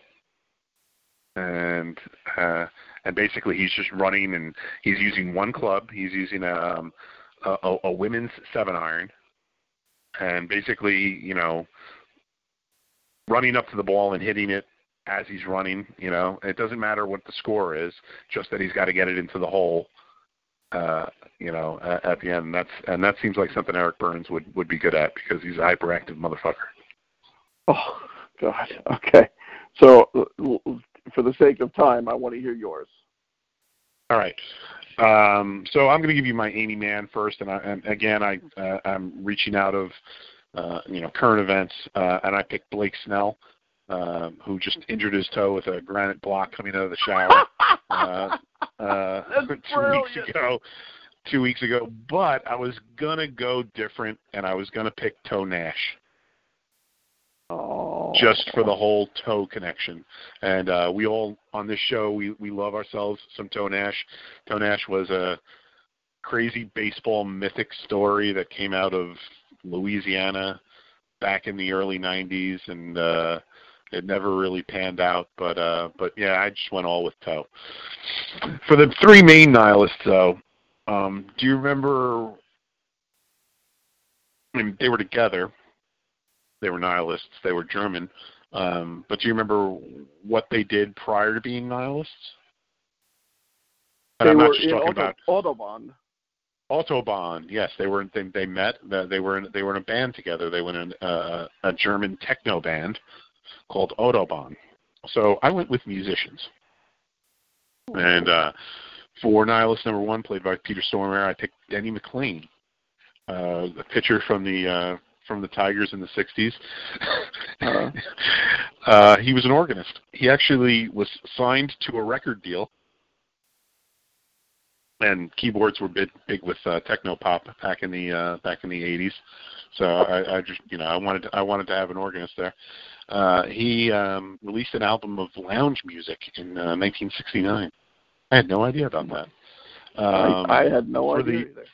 and uh, and basically he's just running and he's using one club. He's using um, a, a, a women's seven iron, and basically you know running up to the ball and hitting it as he's running. You know, it doesn't matter what the score is, just that he's got to get it into the hole. Uh, you know, at, at the end. And that's and that seems like something Eric Byrnes would would be good at because he's a hyperactive motherfucker. Oh God. Okay. So l- l- for the sake of time, I want to hear yours. All right. Um, so I'm going to give you my Aimee Mann first, and, I, and again, I uh, I'm reaching out of uh, you know current events, uh, and I picked Blake Snell, um, who just injured his toe with a granite block coming out of the shower uh, uh, two brilliant. weeks ago. Two weeks ago, but I was gonna go different, and I was gonna pick Toe Nash Oh. just for the whole toe connection. And uh, we all on this show we we love ourselves some Toe Nash. Toe Nash was a crazy baseball mythic story that came out of Louisiana back in the early '90s, and uh, it never really panned out. But uh, but yeah, I just went all with Toe. For the three main nihilists, though, um, do you remember I mean, they were together. They were nihilists. They were German. Um, but do you remember what they did prior to being nihilists? And they I'm were not just in talking Auto, about Autobahn. Autobahn. Yes, they were. They, they met. They were. In, they were in a band together. They were in uh, a German techno band called Autobahn. So I went with musicians. And uh, for Nihilist number one, played by Peter Stormare, I picked Denny McLain, uh, a pitcher from the uh, from the Tigers in the '60s. Uh-huh. uh, he was an organist. He actually was signed to a record deal, and keyboards were big, big with uh, techno pop back in the uh, back in the '80s. So I, I just, you know, I wanted to, I wanted to have an organist there. Uh, he um, released an album of lounge music in uh, 1969. I had no idea about that. Um, I, I had no for idea the- either.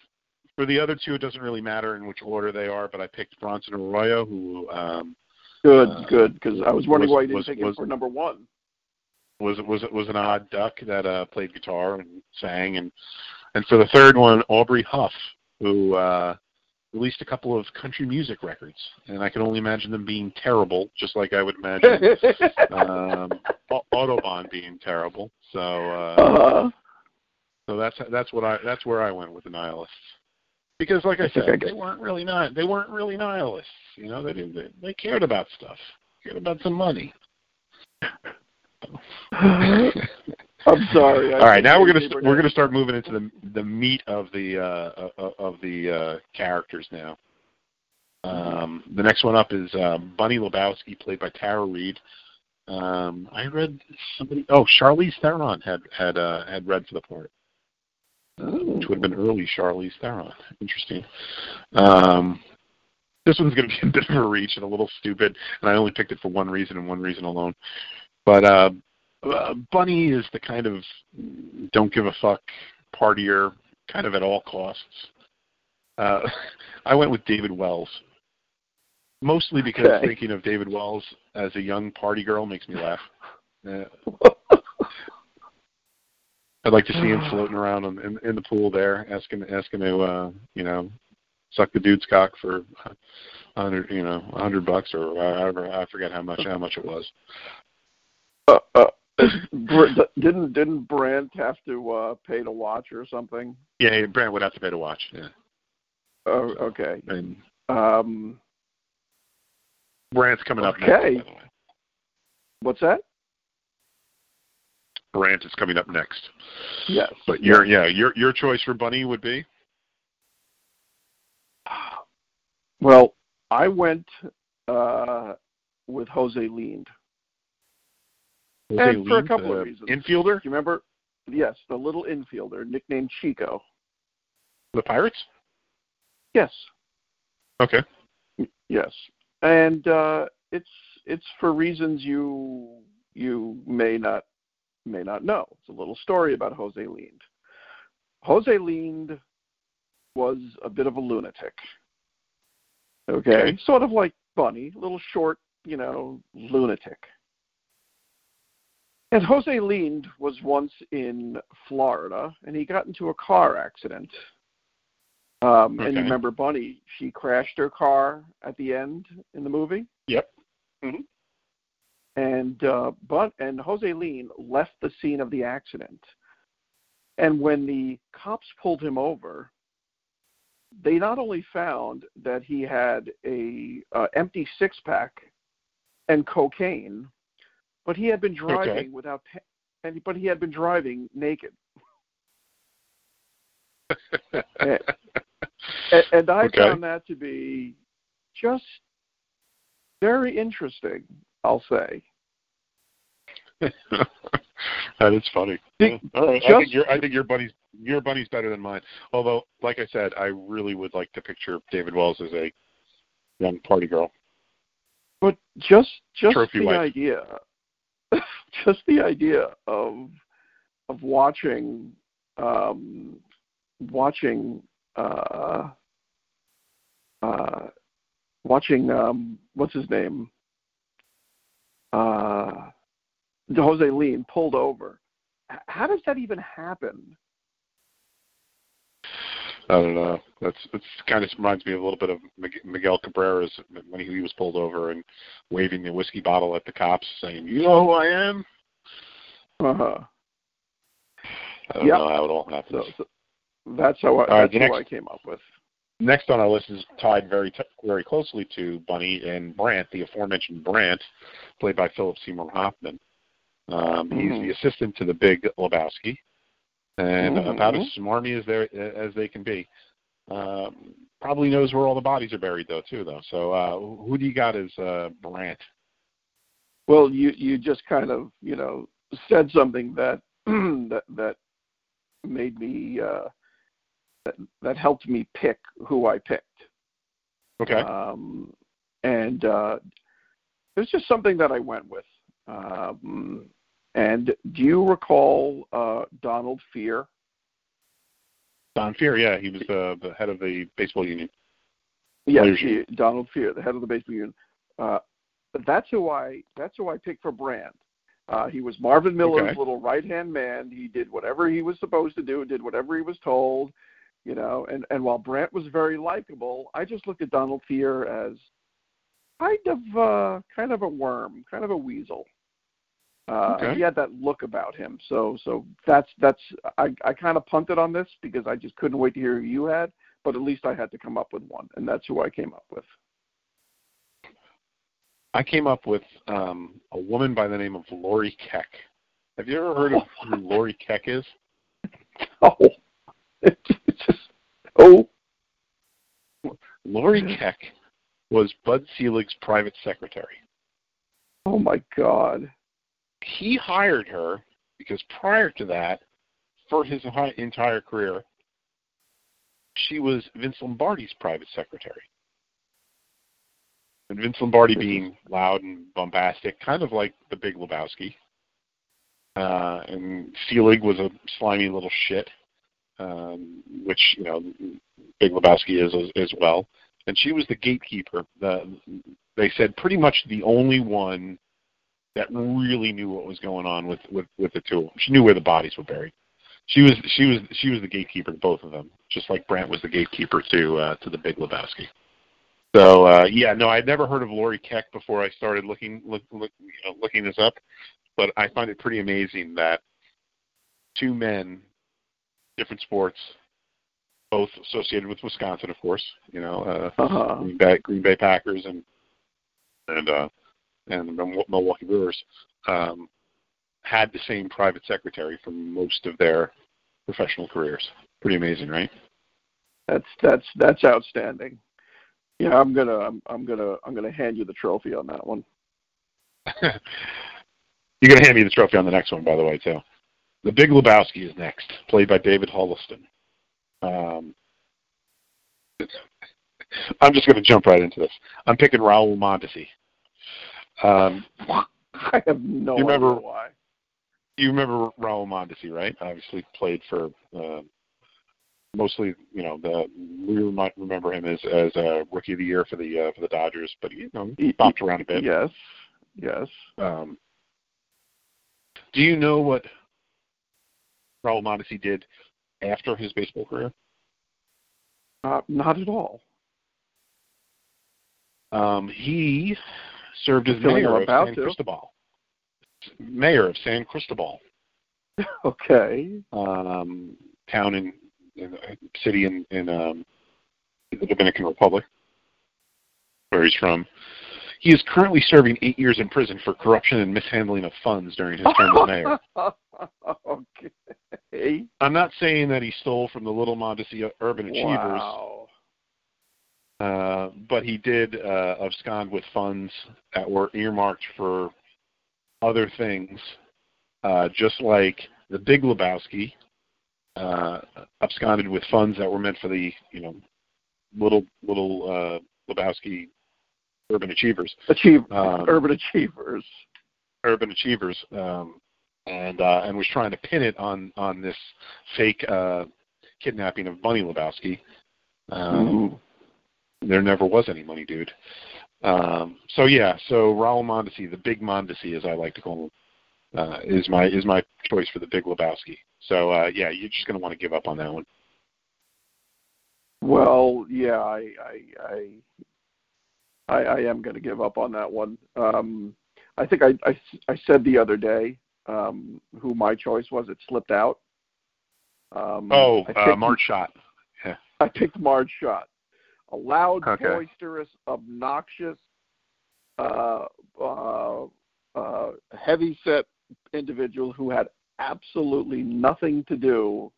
for the other two, it doesn't really matter in which order they are, but I picked Bronson Arroyo, who um, Good, uh, good, because I was wondering was- why you didn't was- pick him for number one. was it was it was an odd duck that uh, played guitar and sang, and and for the third one, Aubrey Huff, who uh, released a couple of country music records, and I can only imagine them being terrible, just like I would imagine um, Au- Autobahn being terrible. So uh, uh, so that's that's what I that's where I went with the nihilists. Because, like I, I said, I they weren't really not they weren't really nihilists. You know, they didn't they, they cared about stuff, cared about some money. I'm sorry. I All right, now we're gonna they were we're gonna start moving into the the meat of the uh, of of the uh, characters now. Um, the next one up is uh, Bunny Lebowski, played by Tara Reid. Um, I read somebody. Oh, Charlize Theron had had uh, had read for the part, which would have been early Charlize Theron. Interesting. Um, this one's going to be a bit of a reach and a little stupid, and I only picked it for one reason and one reason alone. But uh, uh, Bunny is the kind of don't give a fuck partier, kind of at all costs. Uh, I went with David Wells, mostly because Okay. thinking of David Wells as a young party girl makes me laugh. Uh, I'd like to see him floating around in, in, in the pool there, asking asking to uh, you know suck the dude's cock for a hundred you know a hundred bucks or however I forget how much how much it was. Uh, uh, didn't didn't Brent have to uh, pay to watch or something? Yeah, Brent would have to pay to watch. Yeah, Oh, okay. and Um, Brandt's coming up Okay. the way. what's that? Brandt is coming up next. Yes. But your yeah your your choice for Bunny would be Well, I went uh, with Jose Lind. And for a couple of reasons. Infielder, Do you remember? Yes, the little infielder nicknamed Chico. the Pirates. Yes. Okay. Yes, and uh, it's it's for reasons you you may not may not know. It's a little story about Jose Lind. Jose Lind was a bit of a lunatic. Okay, Okay. sort of like Bunny, a little short, you know, lunatic. And Jose Lind was once in Florida, and he got into a car accident. Um, And you remember Bunny? She crashed her car at the end in the movie. Yep. Mhm. And uh, but and Jose Lean left the scene of the accident. And when the cops pulled him over, they not only found that he had a uh, empty six pack and cocaine, but he had been driving Okay. without and but he had been driving naked. And, and I Okay. found that to be just very interesting, I'll say. that is funny. All right, I think your I think your bunny's your bunny's better than mine. Although, like I said, I really would like to picture David Wells as a young party girl. But just just Trophy the wife. idea, just the idea of of watching um, watching uh, uh, watching um, what's his name uh, Jose Lean pulled over. How does that even happen? I don't know. That's it's kind of reminds me of a little bit of Miguel Cabrera's when he was pulled over and waving the whiskey bottle at the cops, saying, "You know who I am." Uh-huh. I don't Yep. know how it all happens. So, so that's how I, right, that's next- I came up with. Next on our list is tied very t- very closely to Bunny and Brandt, the aforementioned Brandt, played by Philip Seymour Hoffman. Um, He's Mhm. the assistant to the Big Lebowski, and Mhm. about as smarmy as they as they can be. Um, probably knows where all the bodies are buried, though, too. Though, so uh, who do you got as uh, Brandt? Well, you you just kind of you know said something that that that made me uh, that that helped me pick who I picked. Okay. Um, and uh, there's just something that I went with. Um, and do you recall uh, Donald Fehr? Don Fehr, yeah, he was uh, the head of the baseball union. Yes, Players he, Donald Fehr, the head of the baseball union. Uh, that's who I that's who I picked for Brandt. Uh, he was Marvin Miller's Okay. little right hand man. He did whatever he was supposed to do, did whatever he was told, you know. And and while Brandt was very likable, I just looked at Donald Fehr as kind of uh, kind of a worm, kind of a weasel. Uh, Okay. He had that look about him. So so that's that's I I kind of punted on this because I just couldn't wait to hear who you had but at least I had to come up with one, and that's who I came up with. I came up with um, a woman by the name of Lori Keck. Have you ever heard of who Lori Keck is? Oh, it's just oh, Lori Keck was Bud Selig's private secretary. oh my God! He hired her because prior to that, for his entire career, she was Vince Lombardi's private secretary. And Vince Lombardi being loud and bombastic, kind of like the Big Lebowski. Uh, and Selig was a slimy little shit, um, which you know Big Lebowski is as, as well. And she was the gatekeeper. The, they said pretty much the only one that really knew what was going on with with with the two. She knew where the bodies were buried. She was she was she was the gatekeeper to both of them, just like Brandt was the gatekeeper to uh, to the Big Lebowski. So uh, yeah, no, I'd never heard of Lori Keck before I started looking look, look, you know, looking this up, but I find it pretty amazing that two men, different sports, both associated with Wisconsin, of course. You know, uh, Uh-huh. Green Bay Green Bay Packers and and uh, and the Milwaukee Brewers um, had the same private secretary for most of their professional careers. Pretty amazing, right? That's that's that's outstanding. Yeah, I'm gonna I'm, I'm gonna I'm gonna hand you the trophy on that one. You're going to hand me the trophy on the next one, by the way, too. The Big Lebowski is next, played by David Huddleston. Um, I'm just going to jump right into this. I'm picking Raul Mondesi. Um, I have no You remember- idea why. you remember Raul Mondesi, right? Obviously played for uh, mostly, you know, the we might remember him as as a rookie of the year for the uh, for the Dodgers, but you know, he bopped around a bit. Yes, yes. Um, do you know what Raul Mondesi did after his baseball career? Uh, not at all. Um, he served as mayor of San to. Cristobal. Mayor of San Cristobal, Okay. um, town in, in city in in um, the Dominican Republic, where he's from. He is currently serving eight years in prison for corruption and mishandling of funds during his term as mayor. okay. I'm not saying that he stole from the Little Mondesi Urban Achievers, Wow. Uh, but he did uh, abscond with funds that were earmarked for other things, uh, just like the Big Lebowski uh, absconded with funds that were meant for the you know little little uh, Lebowski Urban Achievers, Achieve Um, urban achievers. Urban Achievers, um, and uh, and was trying to pin it on on this fake uh, kidnapping of Bunny Lebowski. Um. There never was any money, dude. Um, so yeah, so Raul Mondesi, the big Mondesi, as I like to call him, uh, is my is my choice for the big Lebowski. So uh, yeah, you're just gonna want to give up on that one. Well, yeah, I I I I, I am going to give up on that one. Um, I think I, I I said the other day um, who my choice was. It slipped out. Um, Oh, uh, Marge Schott. Yeah. I picked Marge Schott. A loud, Okay. boisterous, obnoxious, uh, uh, uh, heavy-set individual who had absolutely nothing to do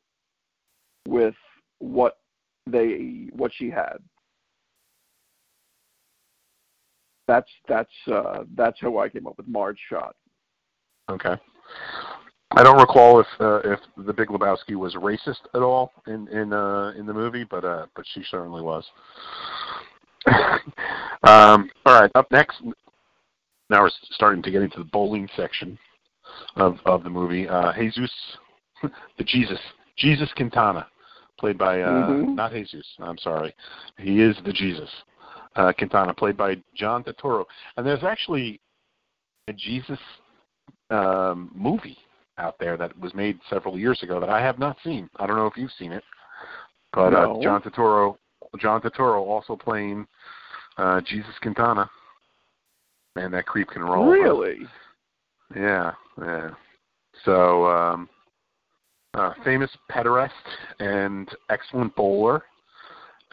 with what they what she had. That's that's uh, that's how I came up with Marge Schott. Okay. I don't recall if uh, if the Big Lebowski was racist at all in in uh, in the movie, but uh, but she certainly was. um, all right, up next. Now we're starting to get into the bowling section of of the movie. Uh, Jesus, the Jesus, Jesus Quintana, played by uh, Mhm. not Jesus. I'm sorry, he is the Jesus. Uh, Quintana, played by John Turturro, and there's actually a Jesus um, movie out there that was made several years ago that I have not seen. I don't know if you've seen it, but No. uh, John Turturro, John Turturro also playing uh, Jesus Quintana. Man, that creep can roll. Really? Yeah, yeah. So, um, uh, famous pederast and excellent bowler,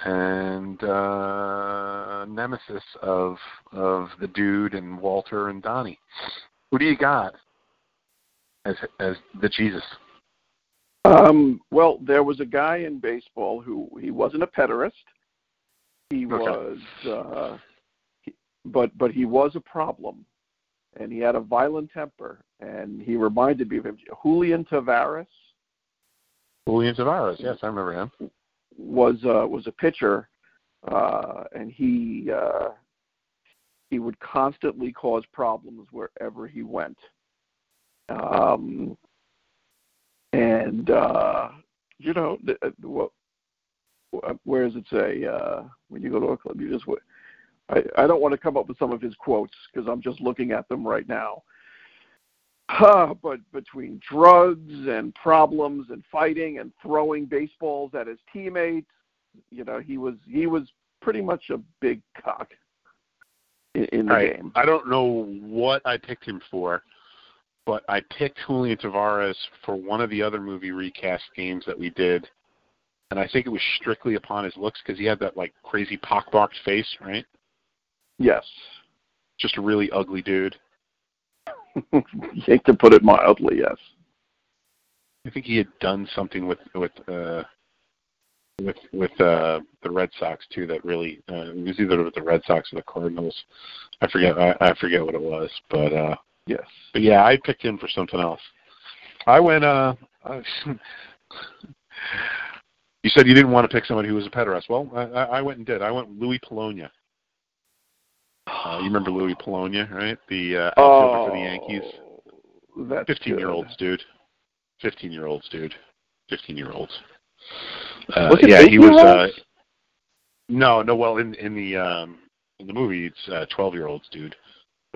and uh, nemesis of of the dude and Walter and Donnie. Who do you got as as the Jesus? Um, well, there was a guy in baseball who he wasn't a pederast. He Okay. was, uh, he, but but he was a problem, and he had a violent temper. And he reminded me of him. Julian Tavarez Julian Tavarez. Yes, I remember him. was uh, was a pitcher, uh, and he uh, he would constantly cause problems wherever he went. Um, and uh, you know, the, uh, what, where does it say uh, when you go to a club? You just I, I don't want to come up with some of his quotes because I'm just looking at them right now. Uh, but between drugs and problems and fighting and throwing baseballs at his teammates, you know, he was he was pretty much a big cock in, in the right. game. I don't know what I picked him for, but I picked Julian Tavarez for one of the other movie recast games that we did, and I think it was strictly upon his looks because he had that like crazy pockmarked face, right? Yes, Just a really ugly dude. to put it mildly, yes. I think he had done something with with uh, with with uh, the Red Sox too. That really uh, it was either with the Red Sox or the Cardinals. I forget. I, I forget what it was, but uh, Yes. But yeah, I picked him for something else. I went. uh You said you didn't want to pick somebody who was a pederast. Well, I, I I went and did. I went Luis Polonia. Uh, you remember Luis Polonia, right? The uh, outfielder for the Yankees. Oh, That's Fifteen-year-olds, dude. Fifteen-year-olds, dude. Fifteen-year-olds. Uh, yeah, he was. Uh, no, no. Well, in in the um in the movie, it's uh, twelve-year-olds, dude.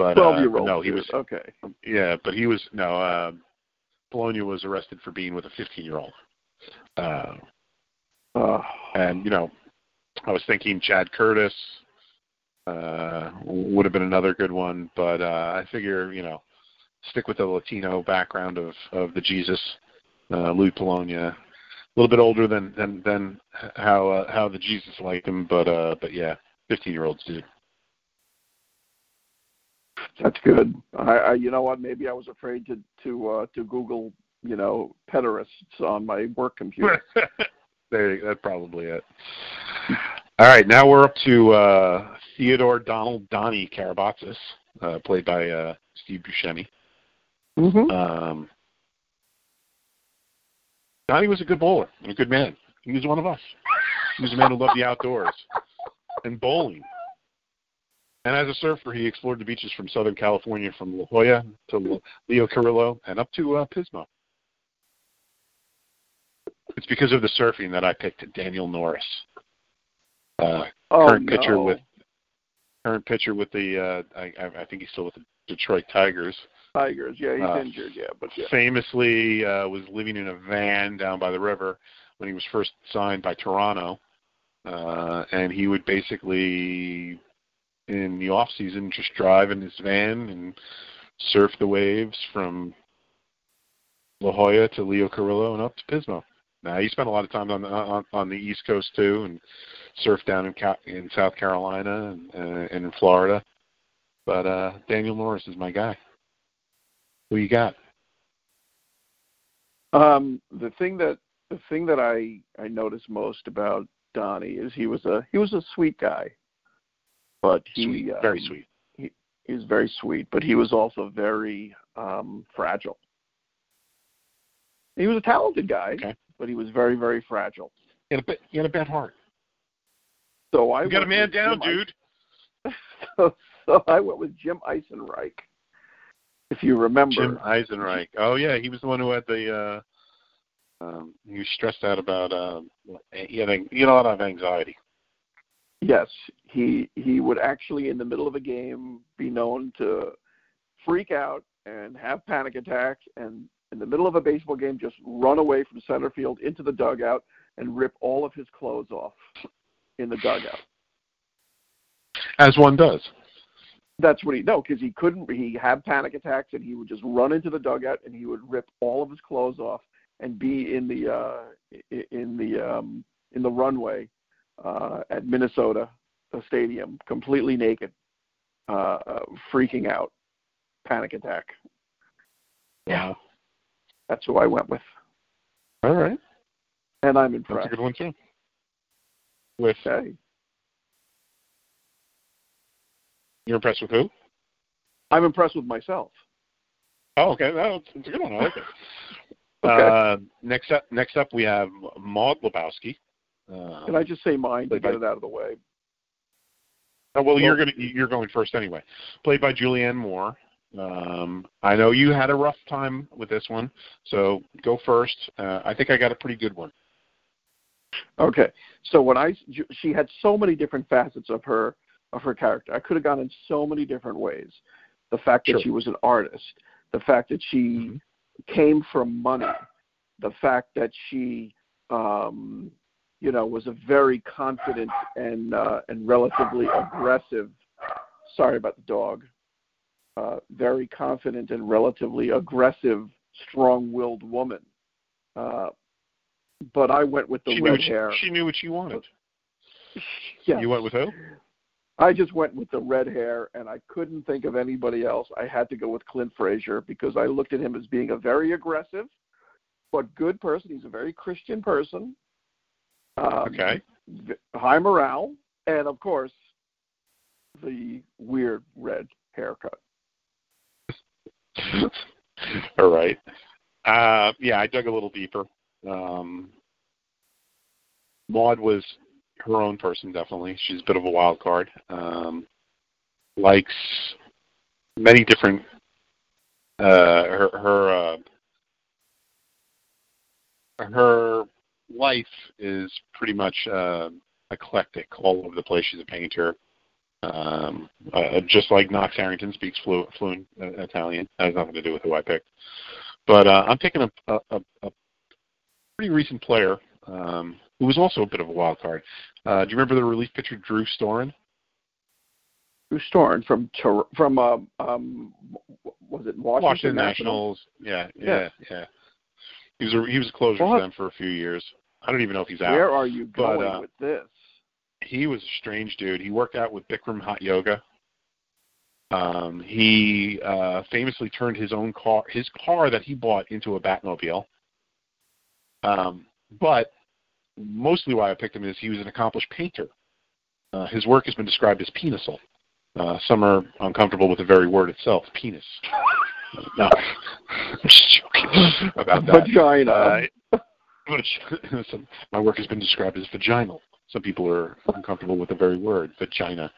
But Twelve uh, year old. no, he was. okay. Yeah, but he was no. Uh, Polonia was arrested for being with a 15-year-old. Uh, Uh, and you know, I was thinking Chad Curtis uh, would have been another good one, but uh, I figure you know, stick with the Latino background of of the Jesus, uh, Luis Polonia. A little bit older than than than how uh, how the Jesus liked him, but uh, but yeah, 15-year-olds dude. That's good. I, I, you know what? Maybe I was afraid to to uh, to Google, you know, pederasts on my work computer. there, you- that's probably it. All right, now we're up to uh, Theodore Donald Donnie Kerabatsos, uh, played by uh, Steve Buscemi. mm-hmm. Um, Donnie was a good bowler and a good man. He was one of us. He was a man who loved the outdoors and bowling. And as a surfer, he explored the beaches from Southern California, from La Jolla to Leo Carrillo, and up to uh, Pismo. It's because of the surfing that I picked Daniel Norris, uh, Oh current no. pitcher with current pitcher with the. Uh, I, I think he's still with the Detroit Tigers. Tigers. Yeah, he's uh, injured. Yeah, but yeah. famously uh, was living in a van down by the river when he was first signed by Toronto. uh, and he would basically, in the off season, just drive in his van and surf the waves from La Jolla to Leo Carrillo and up to Pismo. Now he spent a lot of time on the on, on the East Coast too, and surfed down in in South Carolina and, uh, and in Florida. But uh, Daniel Norris is my guy. Who you got? Um, the thing that the thing that I I noticed most about Donnie is he was a he was a sweet guy, but he Sweet, um, very sweet. He was very sweet, but he was also very um, fragile. He was a talented guy, Okay. but he was very very fragile. He had a, he had a bad heart. So I You got a man down, Jim dude. So, so I went with Jim Eisenreich. If you remember, Jim Eisenreich. Oh yeah, he was the one who had the. uh um, he was stressed out about. Uh, he had he had a lot of anxiety. Yes, he he would actually in the middle of a game be known to freak out and have panic attacks and in the middle of a baseball game just run away from center field into the dugout and rip all of his clothes off in the dugout. As one does. That's what he no because he couldn't he had panic attacks and he would just run into the dugout and he would rip all of his clothes off and be in the uh in the um in the runway uh at Minnesota the stadium completely naked uh, uh freaking out panic attack Yeah. that's who I went with All right. and I'm impressed. That's a good one too. With okay you're impressed with who? I'm impressed with myself Oh, okay. It's a good one. I like it. Okay. Uh, next up, next up, we have Maud Lebowski. Uh, can I just say mine to get by- it out of the way oh, well, you're gonna you're going first anyway. Played by Julianne Moore. Um, I know you had a rough time with this one, so go first. Uh, I think I got a pretty good one. Okay. So when I she had so many different facets of her of her character. I could have gone in so many different ways. The fact that Sure. she was an artist, the fact that she Mhm. came from money, the fact that she um you know was a very confident and uh and relatively aggressive sorry about the dog. Uh very confident and relatively aggressive, strong-willed woman. Uh but I went with the she red she, hair. she knew what she wanted. Yes. You went with who? I just went with the red hair, and I couldn't think of anybody else. I had to go with Clint Frazier because I looked at him as being a very aggressive but good person. He's a very Christian person. Um, Okay. High morale, and of course, the weird red haircut. All right. Uh, yeah, I dug a little deeper. Um, Maud was her own person, definitely. She's a bit of a wild card. Um, likes many different. Uh, her her uh, her life is pretty much uh, eclectic, all over the place. She's a painter. Um, uh, just like Knox Harrington speaks fluent, fluent uh, Italian. That has nothing to do with who I picked. But uh, I'm picking a, a, a, pretty recent player um, who was also a bit of a wild card. Uh, do you remember the relief pitcher Drew Storen? Drew Storen from from um, um, was it Washington, Washington National? Nationals. Yeah, yeah, Yes. yeah. He was a he was a closer for them for a few years. I don't even know if he's out. Where are you But, going uh, with this? he was a strange dude. He worked out with Bikram Hot Yoga. Um, he uh, famously turned his own car, his car that he bought, into a Batmobile. Um, but mostly why I picked him is he was an accomplished painter. Uh, his work has been described as penisal. Uh, some are uncomfortable with the very word itself, penis. no, I'm just joking about that. Vagina. Uh, but my work has been described as vaginal. Some people are uncomfortable with the very word, vagina.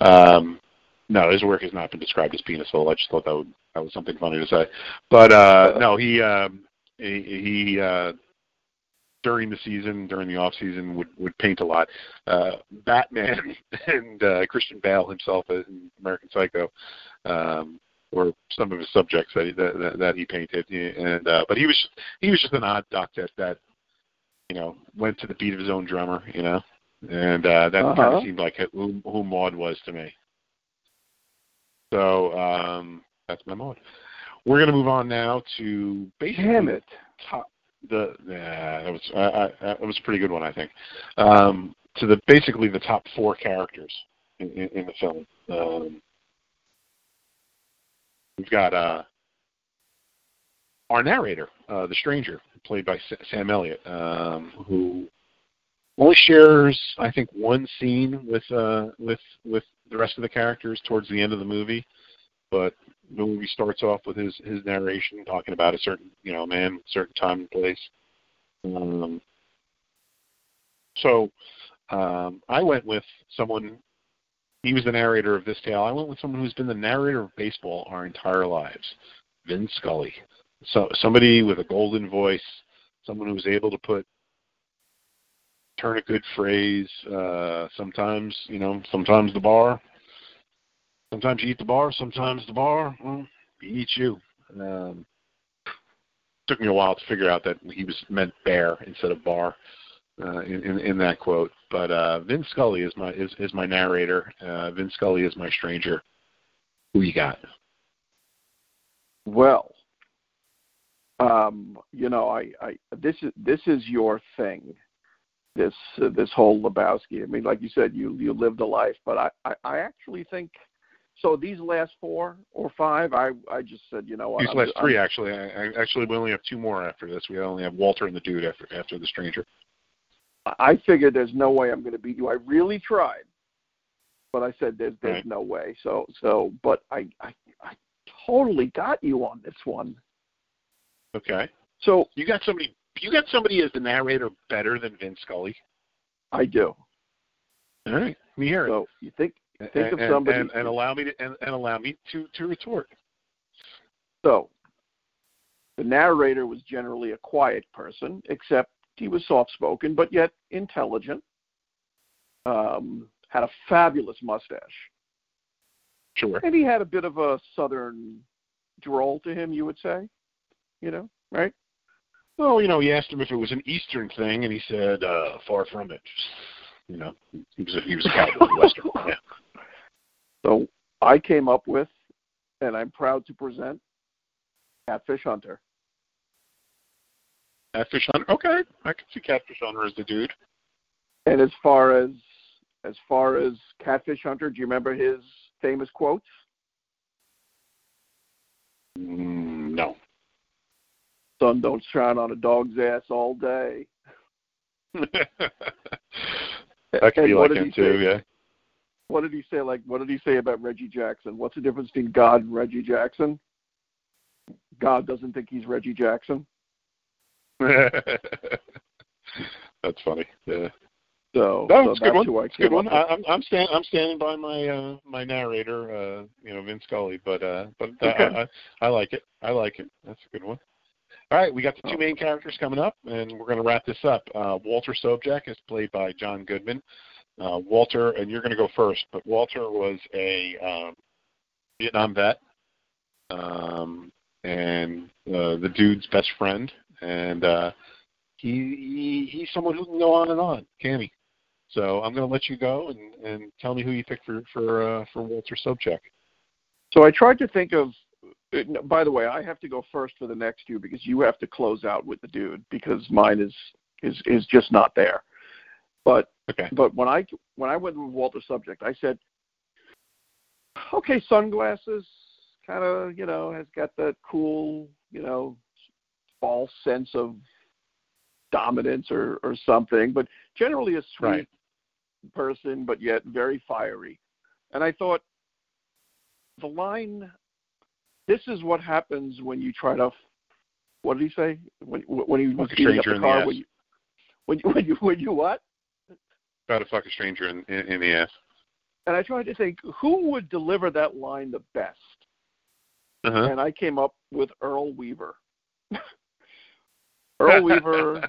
Um, no, his work has not been described as penisal. I just thought that would, that was something funny to say. But uh, no, he um, he, he uh, during the season, during the off season, would would paint a lot. Uh, Batman and uh, Christian Bale himself in American Psycho. Um, were some of his subjects that he, that, that, he painted, and uh, but he was he was just an odd duck that that you know went to the beat of his own drummer, you know. and uh, that kind Uh-huh. of seemed like who, who Maud was to me. So um, that's my Maud. We're going to move on now to basically Damn it. top the yeah that was I, I, that was a pretty good one I think um, to the basically the top four characters in, in, in the film. Um, we've got uh, our narrator, uh, the stranger, played by Sam Elliott, um, who only shares I think one scene with uh, with with the rest of the characters towards the end of the movie, but the movie starts off with his his narration talking about a certain you know man, certain time and place. Um, so um, I went with someone. He was the narrator of this tale. I went with someone who's been the narrator of baseball our entire lives, Vin Scully. So somebody with a golden voice, someone who's able to put turn a good phrase. Uh, sometimes you know, sometimes the bar, sometimes you eat the bar, sometimes the bar well, he eats you. Um, took me a while to figure out that he was meant bear instead of bar uh, in, in in that quote. But uh, Vin Scully is my is, is my narrator. Uh, Vin Scully is my stranger. Who you got? Well, um, you know, I, I this is this is your thing. This uh, this whole Lebowski. I mean, like you said, you you lived a life, but I I, I actually think so. These last four or five, I I just said, you know what? These I'm- last I'm- three actually. I, I, actually, we only have two more after this. We only have Walter and the Dude after after the stranger. I figured there's no way I'm going to beat you. I really tried, but I said there's there's Right. no way. So so, but I I I totally got you on this one. Okay. So You got somebody. You got somebody as the narrator better than Vince Scully. I do. All right. Let me hear it. So you think and, think of and- somebody- and, and allow me to and, and allow me to to retort. So, the narrator was generally a quiet person, except he was soft spoken, but yet intelligent. Um, had a fabulous mustache. Sure. And he had a bit of a southern drawl to him, you would say. You know, right? Well, you know, he asked him if it was an Eastern thing, and he said, uh, "Far from it." You know, he was a, he was a cowboy Western. Yeah. So I came up with, and I'm proud to present, Catfish Hunter. Catfish Hunter. Okay, I can see Catfish Hunter as the dude. And as far as as far as Catfish Hunter, do you remember his famous quotes? Mm, no. sun don't shine on a dog's ass all day. that could be what like did him he too. say? Yeah. What did he say? Like, what did he say about Reggie Jackson? What's the difference between God and Reggie Jackson? God doesn't think he's Reggie Jackson. That's funny. Yeah. So, No, so it's a good one. I a good one. I, with. I'm I'm stand I'm standing by my uh my narrator, uh, you know, Vince Scully, but uh but uh. I, I I like it. I like it. That's a good one. All right, we got the two Oh. main characters coming up, and we're going to wrap this up. Uh, Walter Sobchak is played by John Goodman. Uh, Walter, and you're going to go first, but Walter was a um, Vietnam vet, um, and uh, the dude's best friend, and uh, he, he he's someone who can go on and on, can he? So I'm going to let you go and, and tell me who you picked for for uh, for Walter Sobchak. So I tried to think of. uh, By the way, I have to go first for the next two because you have to close out with the dude because mine is is is just not there. But Okay. but when I when I went with Walter Sobchak, I said, okay, sunglasses, kind of you know has got that cool you know false sense of dominance or or something, but generally a sweet Right. person, but yet very fiery. And I thought the line, "This is what happens when you try to." What did he say when when he was Fuck a up stranger the in the car? ass. when you when you when you when you what? Try to fuck a stranger in, in, in the ass. And I tried to think who would deliver that line the best, Uh-huh. and I came up with Earl Weaver. Earl Weaver.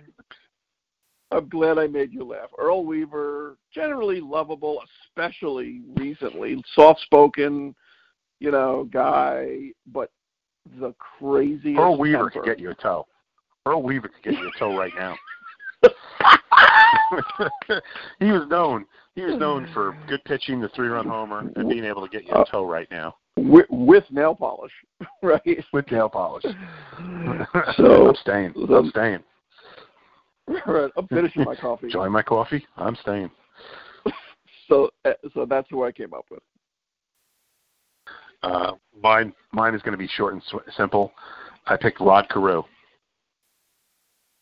I'm glad I made you laugh. Earl Weaver, generally lovable, especially recently, soft-spoken, you know, guy, but the craziest. Earl Weaver temper. could get you a toe. Earl Weaver could get you a toe right now. he was known. He was known for good pitching, the three-run homer, and being able to get you a uh, toe right now with, with nail polish, right? with nail polish. So- I'm staying. I'm staying. right. I'm finishing my coffee. Enjoy my coffee. I'm staying. So, uh, so that's who I came up with. Uh, mine, mine is going to be short and sw- simple. I picked Rod Carew.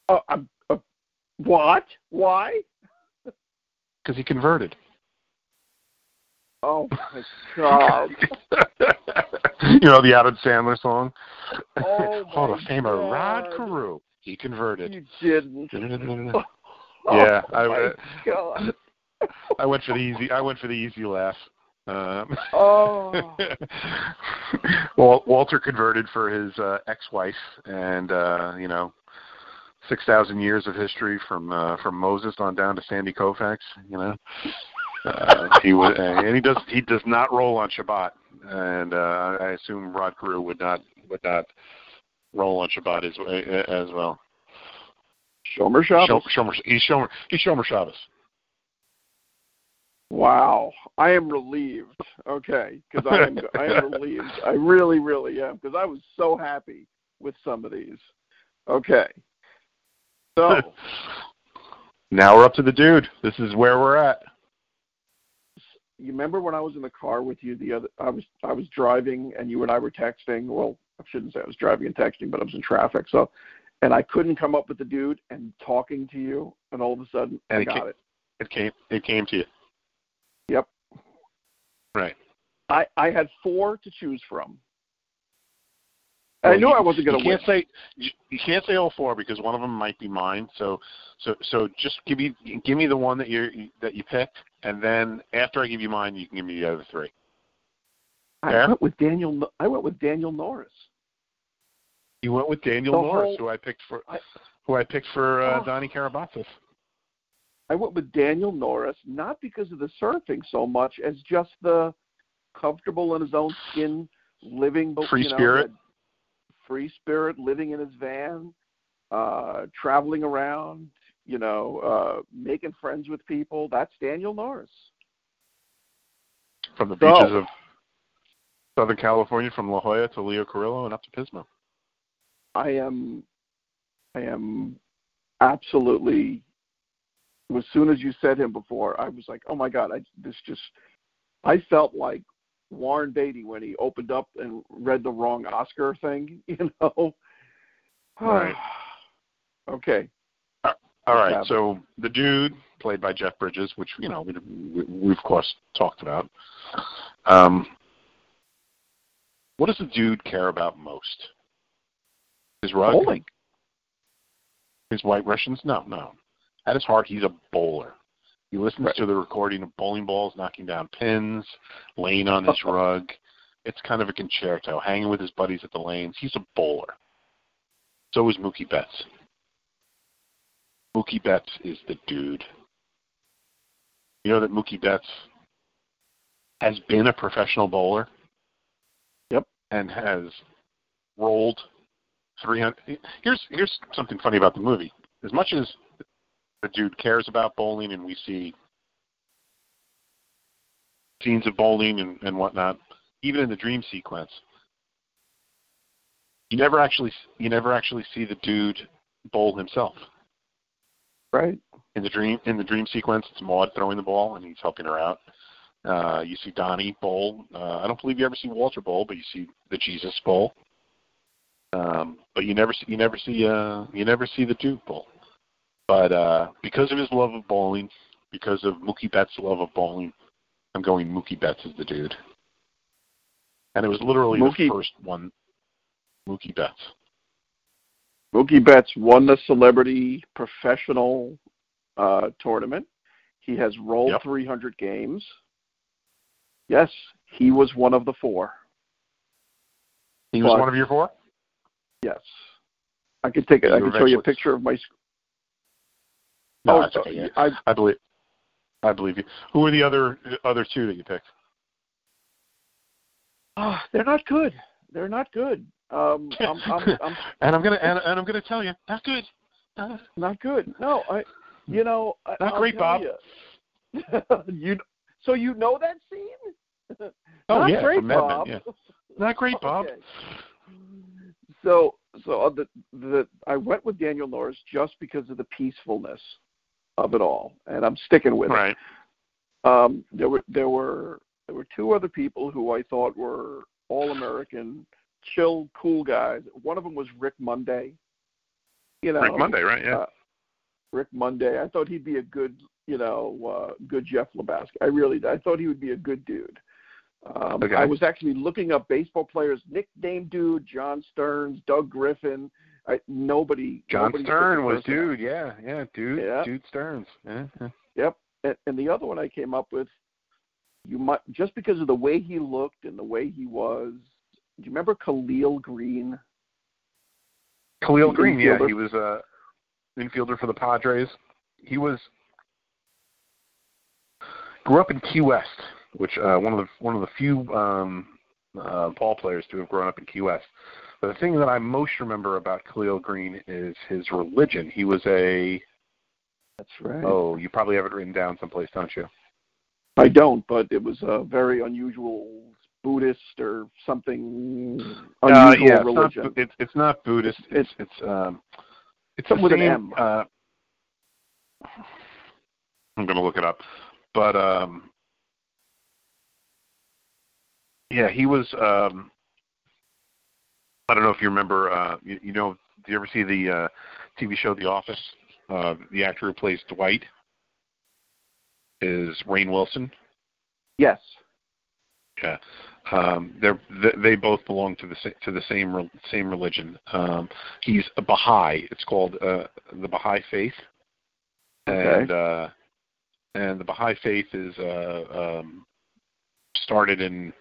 Uh, uh, what? Why? because he converted. Oh my god! you know the Adam Sandler song? Oh Hall of Famer Rod. Carew. He converted. You didn't. yeah, oh I, my God. I went for the easy. I went for the easy laugh. Um, Oh. Wal- Walter converted for his uh, ex-wife, and uh, you know, six thousand years of history from uh, from Moses on down to Sandy Koufax. You know, uh, he was, and he does he does not roll on Shabbat, and uh, I assume Rod Carew would not would not roll on Shabbat as as well. Shomer Shabbos. Shomer, he's Shomer, he's Shomer Shabbos. Wow, I am relieved. Okay, because I am I am relieved. I really, really am because I was so happy with some of these. Okay, so Now we're up to the dude. This is where we're at. You remember when I was in the car with you the other? I was I was driving and you and I were texting. Well, I shouldn't say I was driving and texting, but I was in traffic. So, and I couldn't come up with the dude and talking to you, and all of a sudden And I it got ca- it. It came it came to you. Yep. Right. I I had four to choose from. I knew you- I wasn't going to win. can't say you can't say all four because one of them might be mine. So so so just give me give me the one that you that you picked, and then after I give you mine, you can give me the other three. I Yeah? went with Daniel. I went with Daniel Norris. You went with Daniel The Norris, whole- who I picked for I- who I picked for uh, Oh. Donnie Kerabatsos. I went with Daniel Norris not because of the surfing so much as just the comfortable in his own skin, living Free you know, spirit. Free spirit, living in his van, uh, traveling around, you know, uh, making friends with people. That's Daniel Norris. from the So- beaches of Southern California, from La Jolla to Leo Carrillo and up to Pismo. I am, I am absolutely. As soon as you said him before, I was like, "Oh my God!" I this just, I felt like Warren Beatty when he opened up and read the wrong Oscar thing. You know. Right. okay. All right, Yeah. so the dude played by Jeff Bridges, which you know we, we, we of course talked about. Um, what does the dude care about most? His rug? Bowling. His White Russians? No, no. At his heart, he's a bowler. He listens Right. to the recording of bowling balls knocking down pins, laying on his rug. It's kind of a concerto, hanging with his buddies at the lanes. He's a bowler. So is Mookie Betts. Mookie Betts is the dude. You know that Mookie Betts has been a professional bowler? Yep. And has rolled 300. Here's here's something funny about the movie. As much as the dude cares about bowling, and we see scenes of bowling and, and whatnot, even in the dream sequence, you never actually you never actually see the dude bowl himself. Right. In the dream in the dream sequence, it's Maud throwing the ball and he's helping her out. Uh, you see Donnie bowl. Uh, I don't believe you ever see Walter bowl, but you see the Jesus bowl. Um, but you never see you never see uh, you never see the Duke bowl. But uh, because of his love of bowling, because of Mookie Betts' love of bowling, I'm going Mookie Betts is the dude. And it was literally Mookie- the first one. Mookie Betts. Mookie Betts won the celebrity professional uh, tournament. He has rolled Yep. 300 games. Yes, he was one of the four. He was But- one of your four. Yes, I could take it. I could show you a picture of my. No, oh, that's okay. yeah. I, I believe. I believe you. Who are the other other two that you picked? oh, they're not good. They're not good. Um, I'm, I'm, I'm and I'm gonna and, and I'm gonna tell you, not good. Uh, not good. No, I. You know, Not I'll great, Bob. You, you so you know that scene? Oh, Not yeah, great, from Mad Men, Bob. yeah. Not great, Bob. Okay. So, so uh, the the I went with Daniel Norris just because of the peacefulness of it all, and I'm sticking with Right. it. Um, there were there were there were two other people who I thought were all American, chill, cool guys. One of them was Rick Monday. You know, Rick Monday, right? Yeah. uh, Rick Monday. I thought he'd be a good, you know, uh, good Jeff Lebowski. I really, I thought he would be a good dude. Um, Okay. I was actually looking up baseball players, nickname dude, John Stearns, Doug Griffin. I, nobody. John nobody Stern was dude. Yeah, yeah, dude. Yeah. Dude Stearns. Yeah. Yep. And, and the other one I came up with, you might just because of the way he looked and the way he was. Do you remember Khalil Greene? Khalil Greene, yeah, he was a infielder for the Padres. He was grew up in Key West, which uh, one of the one of the few um, uh, ball players to have grown up in Key West. The thing that I most remember about Khalil Greene is his religion. He was a That's right. oh, you probably have it written down someplace, don't you? I don't, but it was a very unusual Buddhist or something unusual uh, yeah, religion. It's not, it's, it's not Buddhist. It's it's um, it's Something the with an same, M. Uh, I'm going to look it up, but um, yeah, he was. Um, I don't know if you remember. Uh, you, you know, do you ever see the uh, TV show The Office? Uh, the actor who plays Dwight is Rainn Wilson. yes. Yeah, um, they're they, they both belong to the to the same same religion. Um, he's a Baha'i. It's called uh, the Baha'i faith, Okay. and uh, and the Baha'i faith is uh, um, started in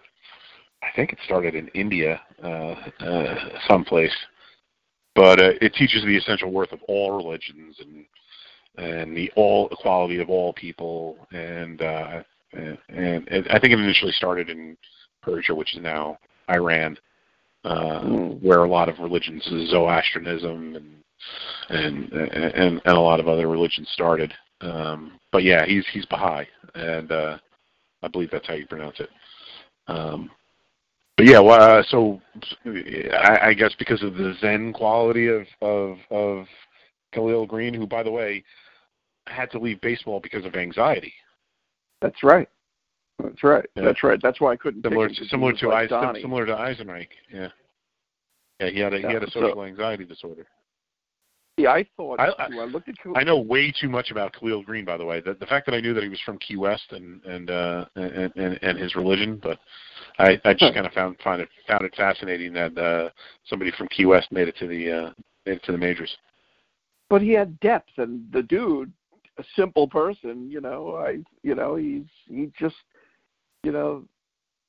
I think it started in India, uh, uh, someplace, but uh, it teaches the essential worth of all religions and and the all equality of all people and uh, and, and I think it initially started in Persia, which is now Iran, uh, Mm. where a lot of religions, Zoroastrianism and and and and a lot of other religions started. Um, but yeah, he's he's Baha'i, and uh, I believe that's how you pronounce it. Um, but yeah, well, uh, so I, I guess because of the Zen quality of of of Khalil Greene, who by the way had to leave baseball because of anxiety. That's right. That's right. Yeah. That's right. That's why I couldn't similar to similar to like similar to Eisenreich. Yeah, yeah. He had a he had a so- social anxiety disorder. Yeah, I thought. I- I, I looked at. Khalil- I know way too much about Khalil Greene, by the way. The, the fact that I knew that he was from Key West and and uh, and, and and his religion, but I I just kind of found find it found it fascinating that uh, somebody from Key West made it to the uh, made it to the majors. but he had depth, and the dude, a simple person, you know, I, you know, he's he just, you know,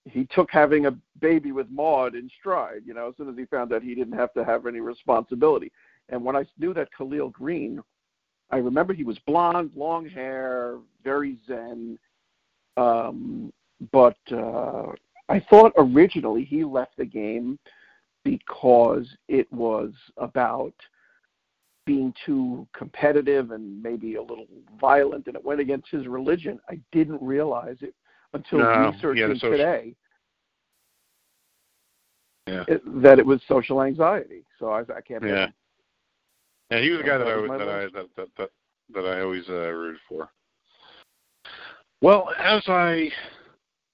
he took having a baby with Maud in stride. You know, as soon as he found out he didn't have to have any responsibility. And when I knew that Khalil Greene, I remember he was blonde, long hair, very zen. Um, but uh, I thought originally he left the game because it was about being too competitive and maybe a little violent, and it went against his religion. I didn't realize it until No, researching social- today Yeah, it, that it was social anxiety. So I, I can't. yeah. him. And he was a guy that I That that I that that that, that I always uh, rooted for. Well, as I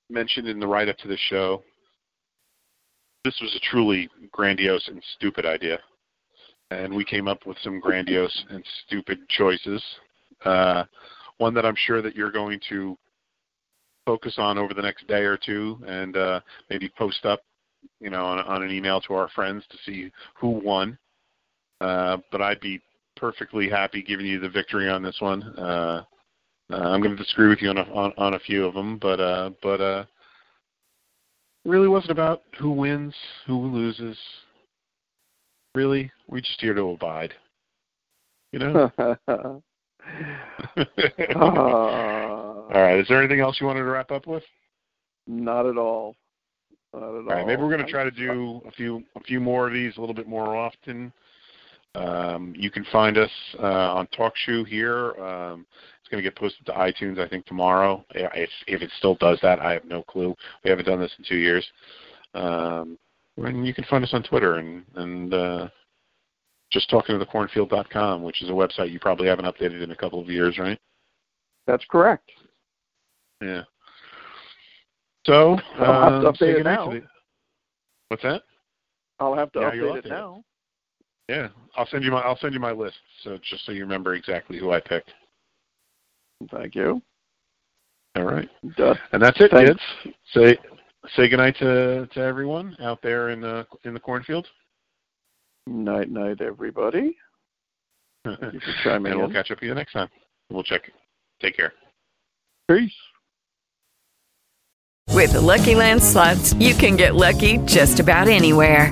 mentioned in the write up to the show, this was a truly grandiose and stupid idea. And we came up with some grandiose and stupid choices. Uh, one that I'm sure that you're going to focus on over the next day or two and uh, maybe post up, you know, on, on an email to our friends to see who won. Uh, but I'd be perfectly happy giving you the victory on this one. Uh, uh, I'm going to disagree with you on a, on, on a few of them, but uh, but uh, it really wasn't about who wins, who loses. Really, we're just here to abide. You know. all right. Is there anything else you wanted to wrap up with? not at all. Not at all. All right. Maybe we're going to try to do a few a few more of these a little bit more often. Um, you can find us uh, on TalkShoe here. Um, it's going to get posted to iTunes, I think, tomorrow. If, if it still does that, I have no clue. We haven't done this in two years. Um, and you can find us on Twitter and, and uh, just talking to the cornfield.com, which is a website you probably haven't updated in a couple of years, right? That's correct. Yeah. So, I'll have to um, update it now. What's that? I'll have to Yeah, update it it. Now. Yeah, I'll send you my I'll send you my list, so just so you remember exactly who I picked. Thank you. All right, Duh. and that's it, Thanks. kids. Say say goodnight to to everyone out there in the in the cornfield. Night, night, everybody. Thank you for chiming and we'll catch up with you next time. We'll check. Take care. Peace. With the Lucky Land slots, you can get lucky just about anywhere.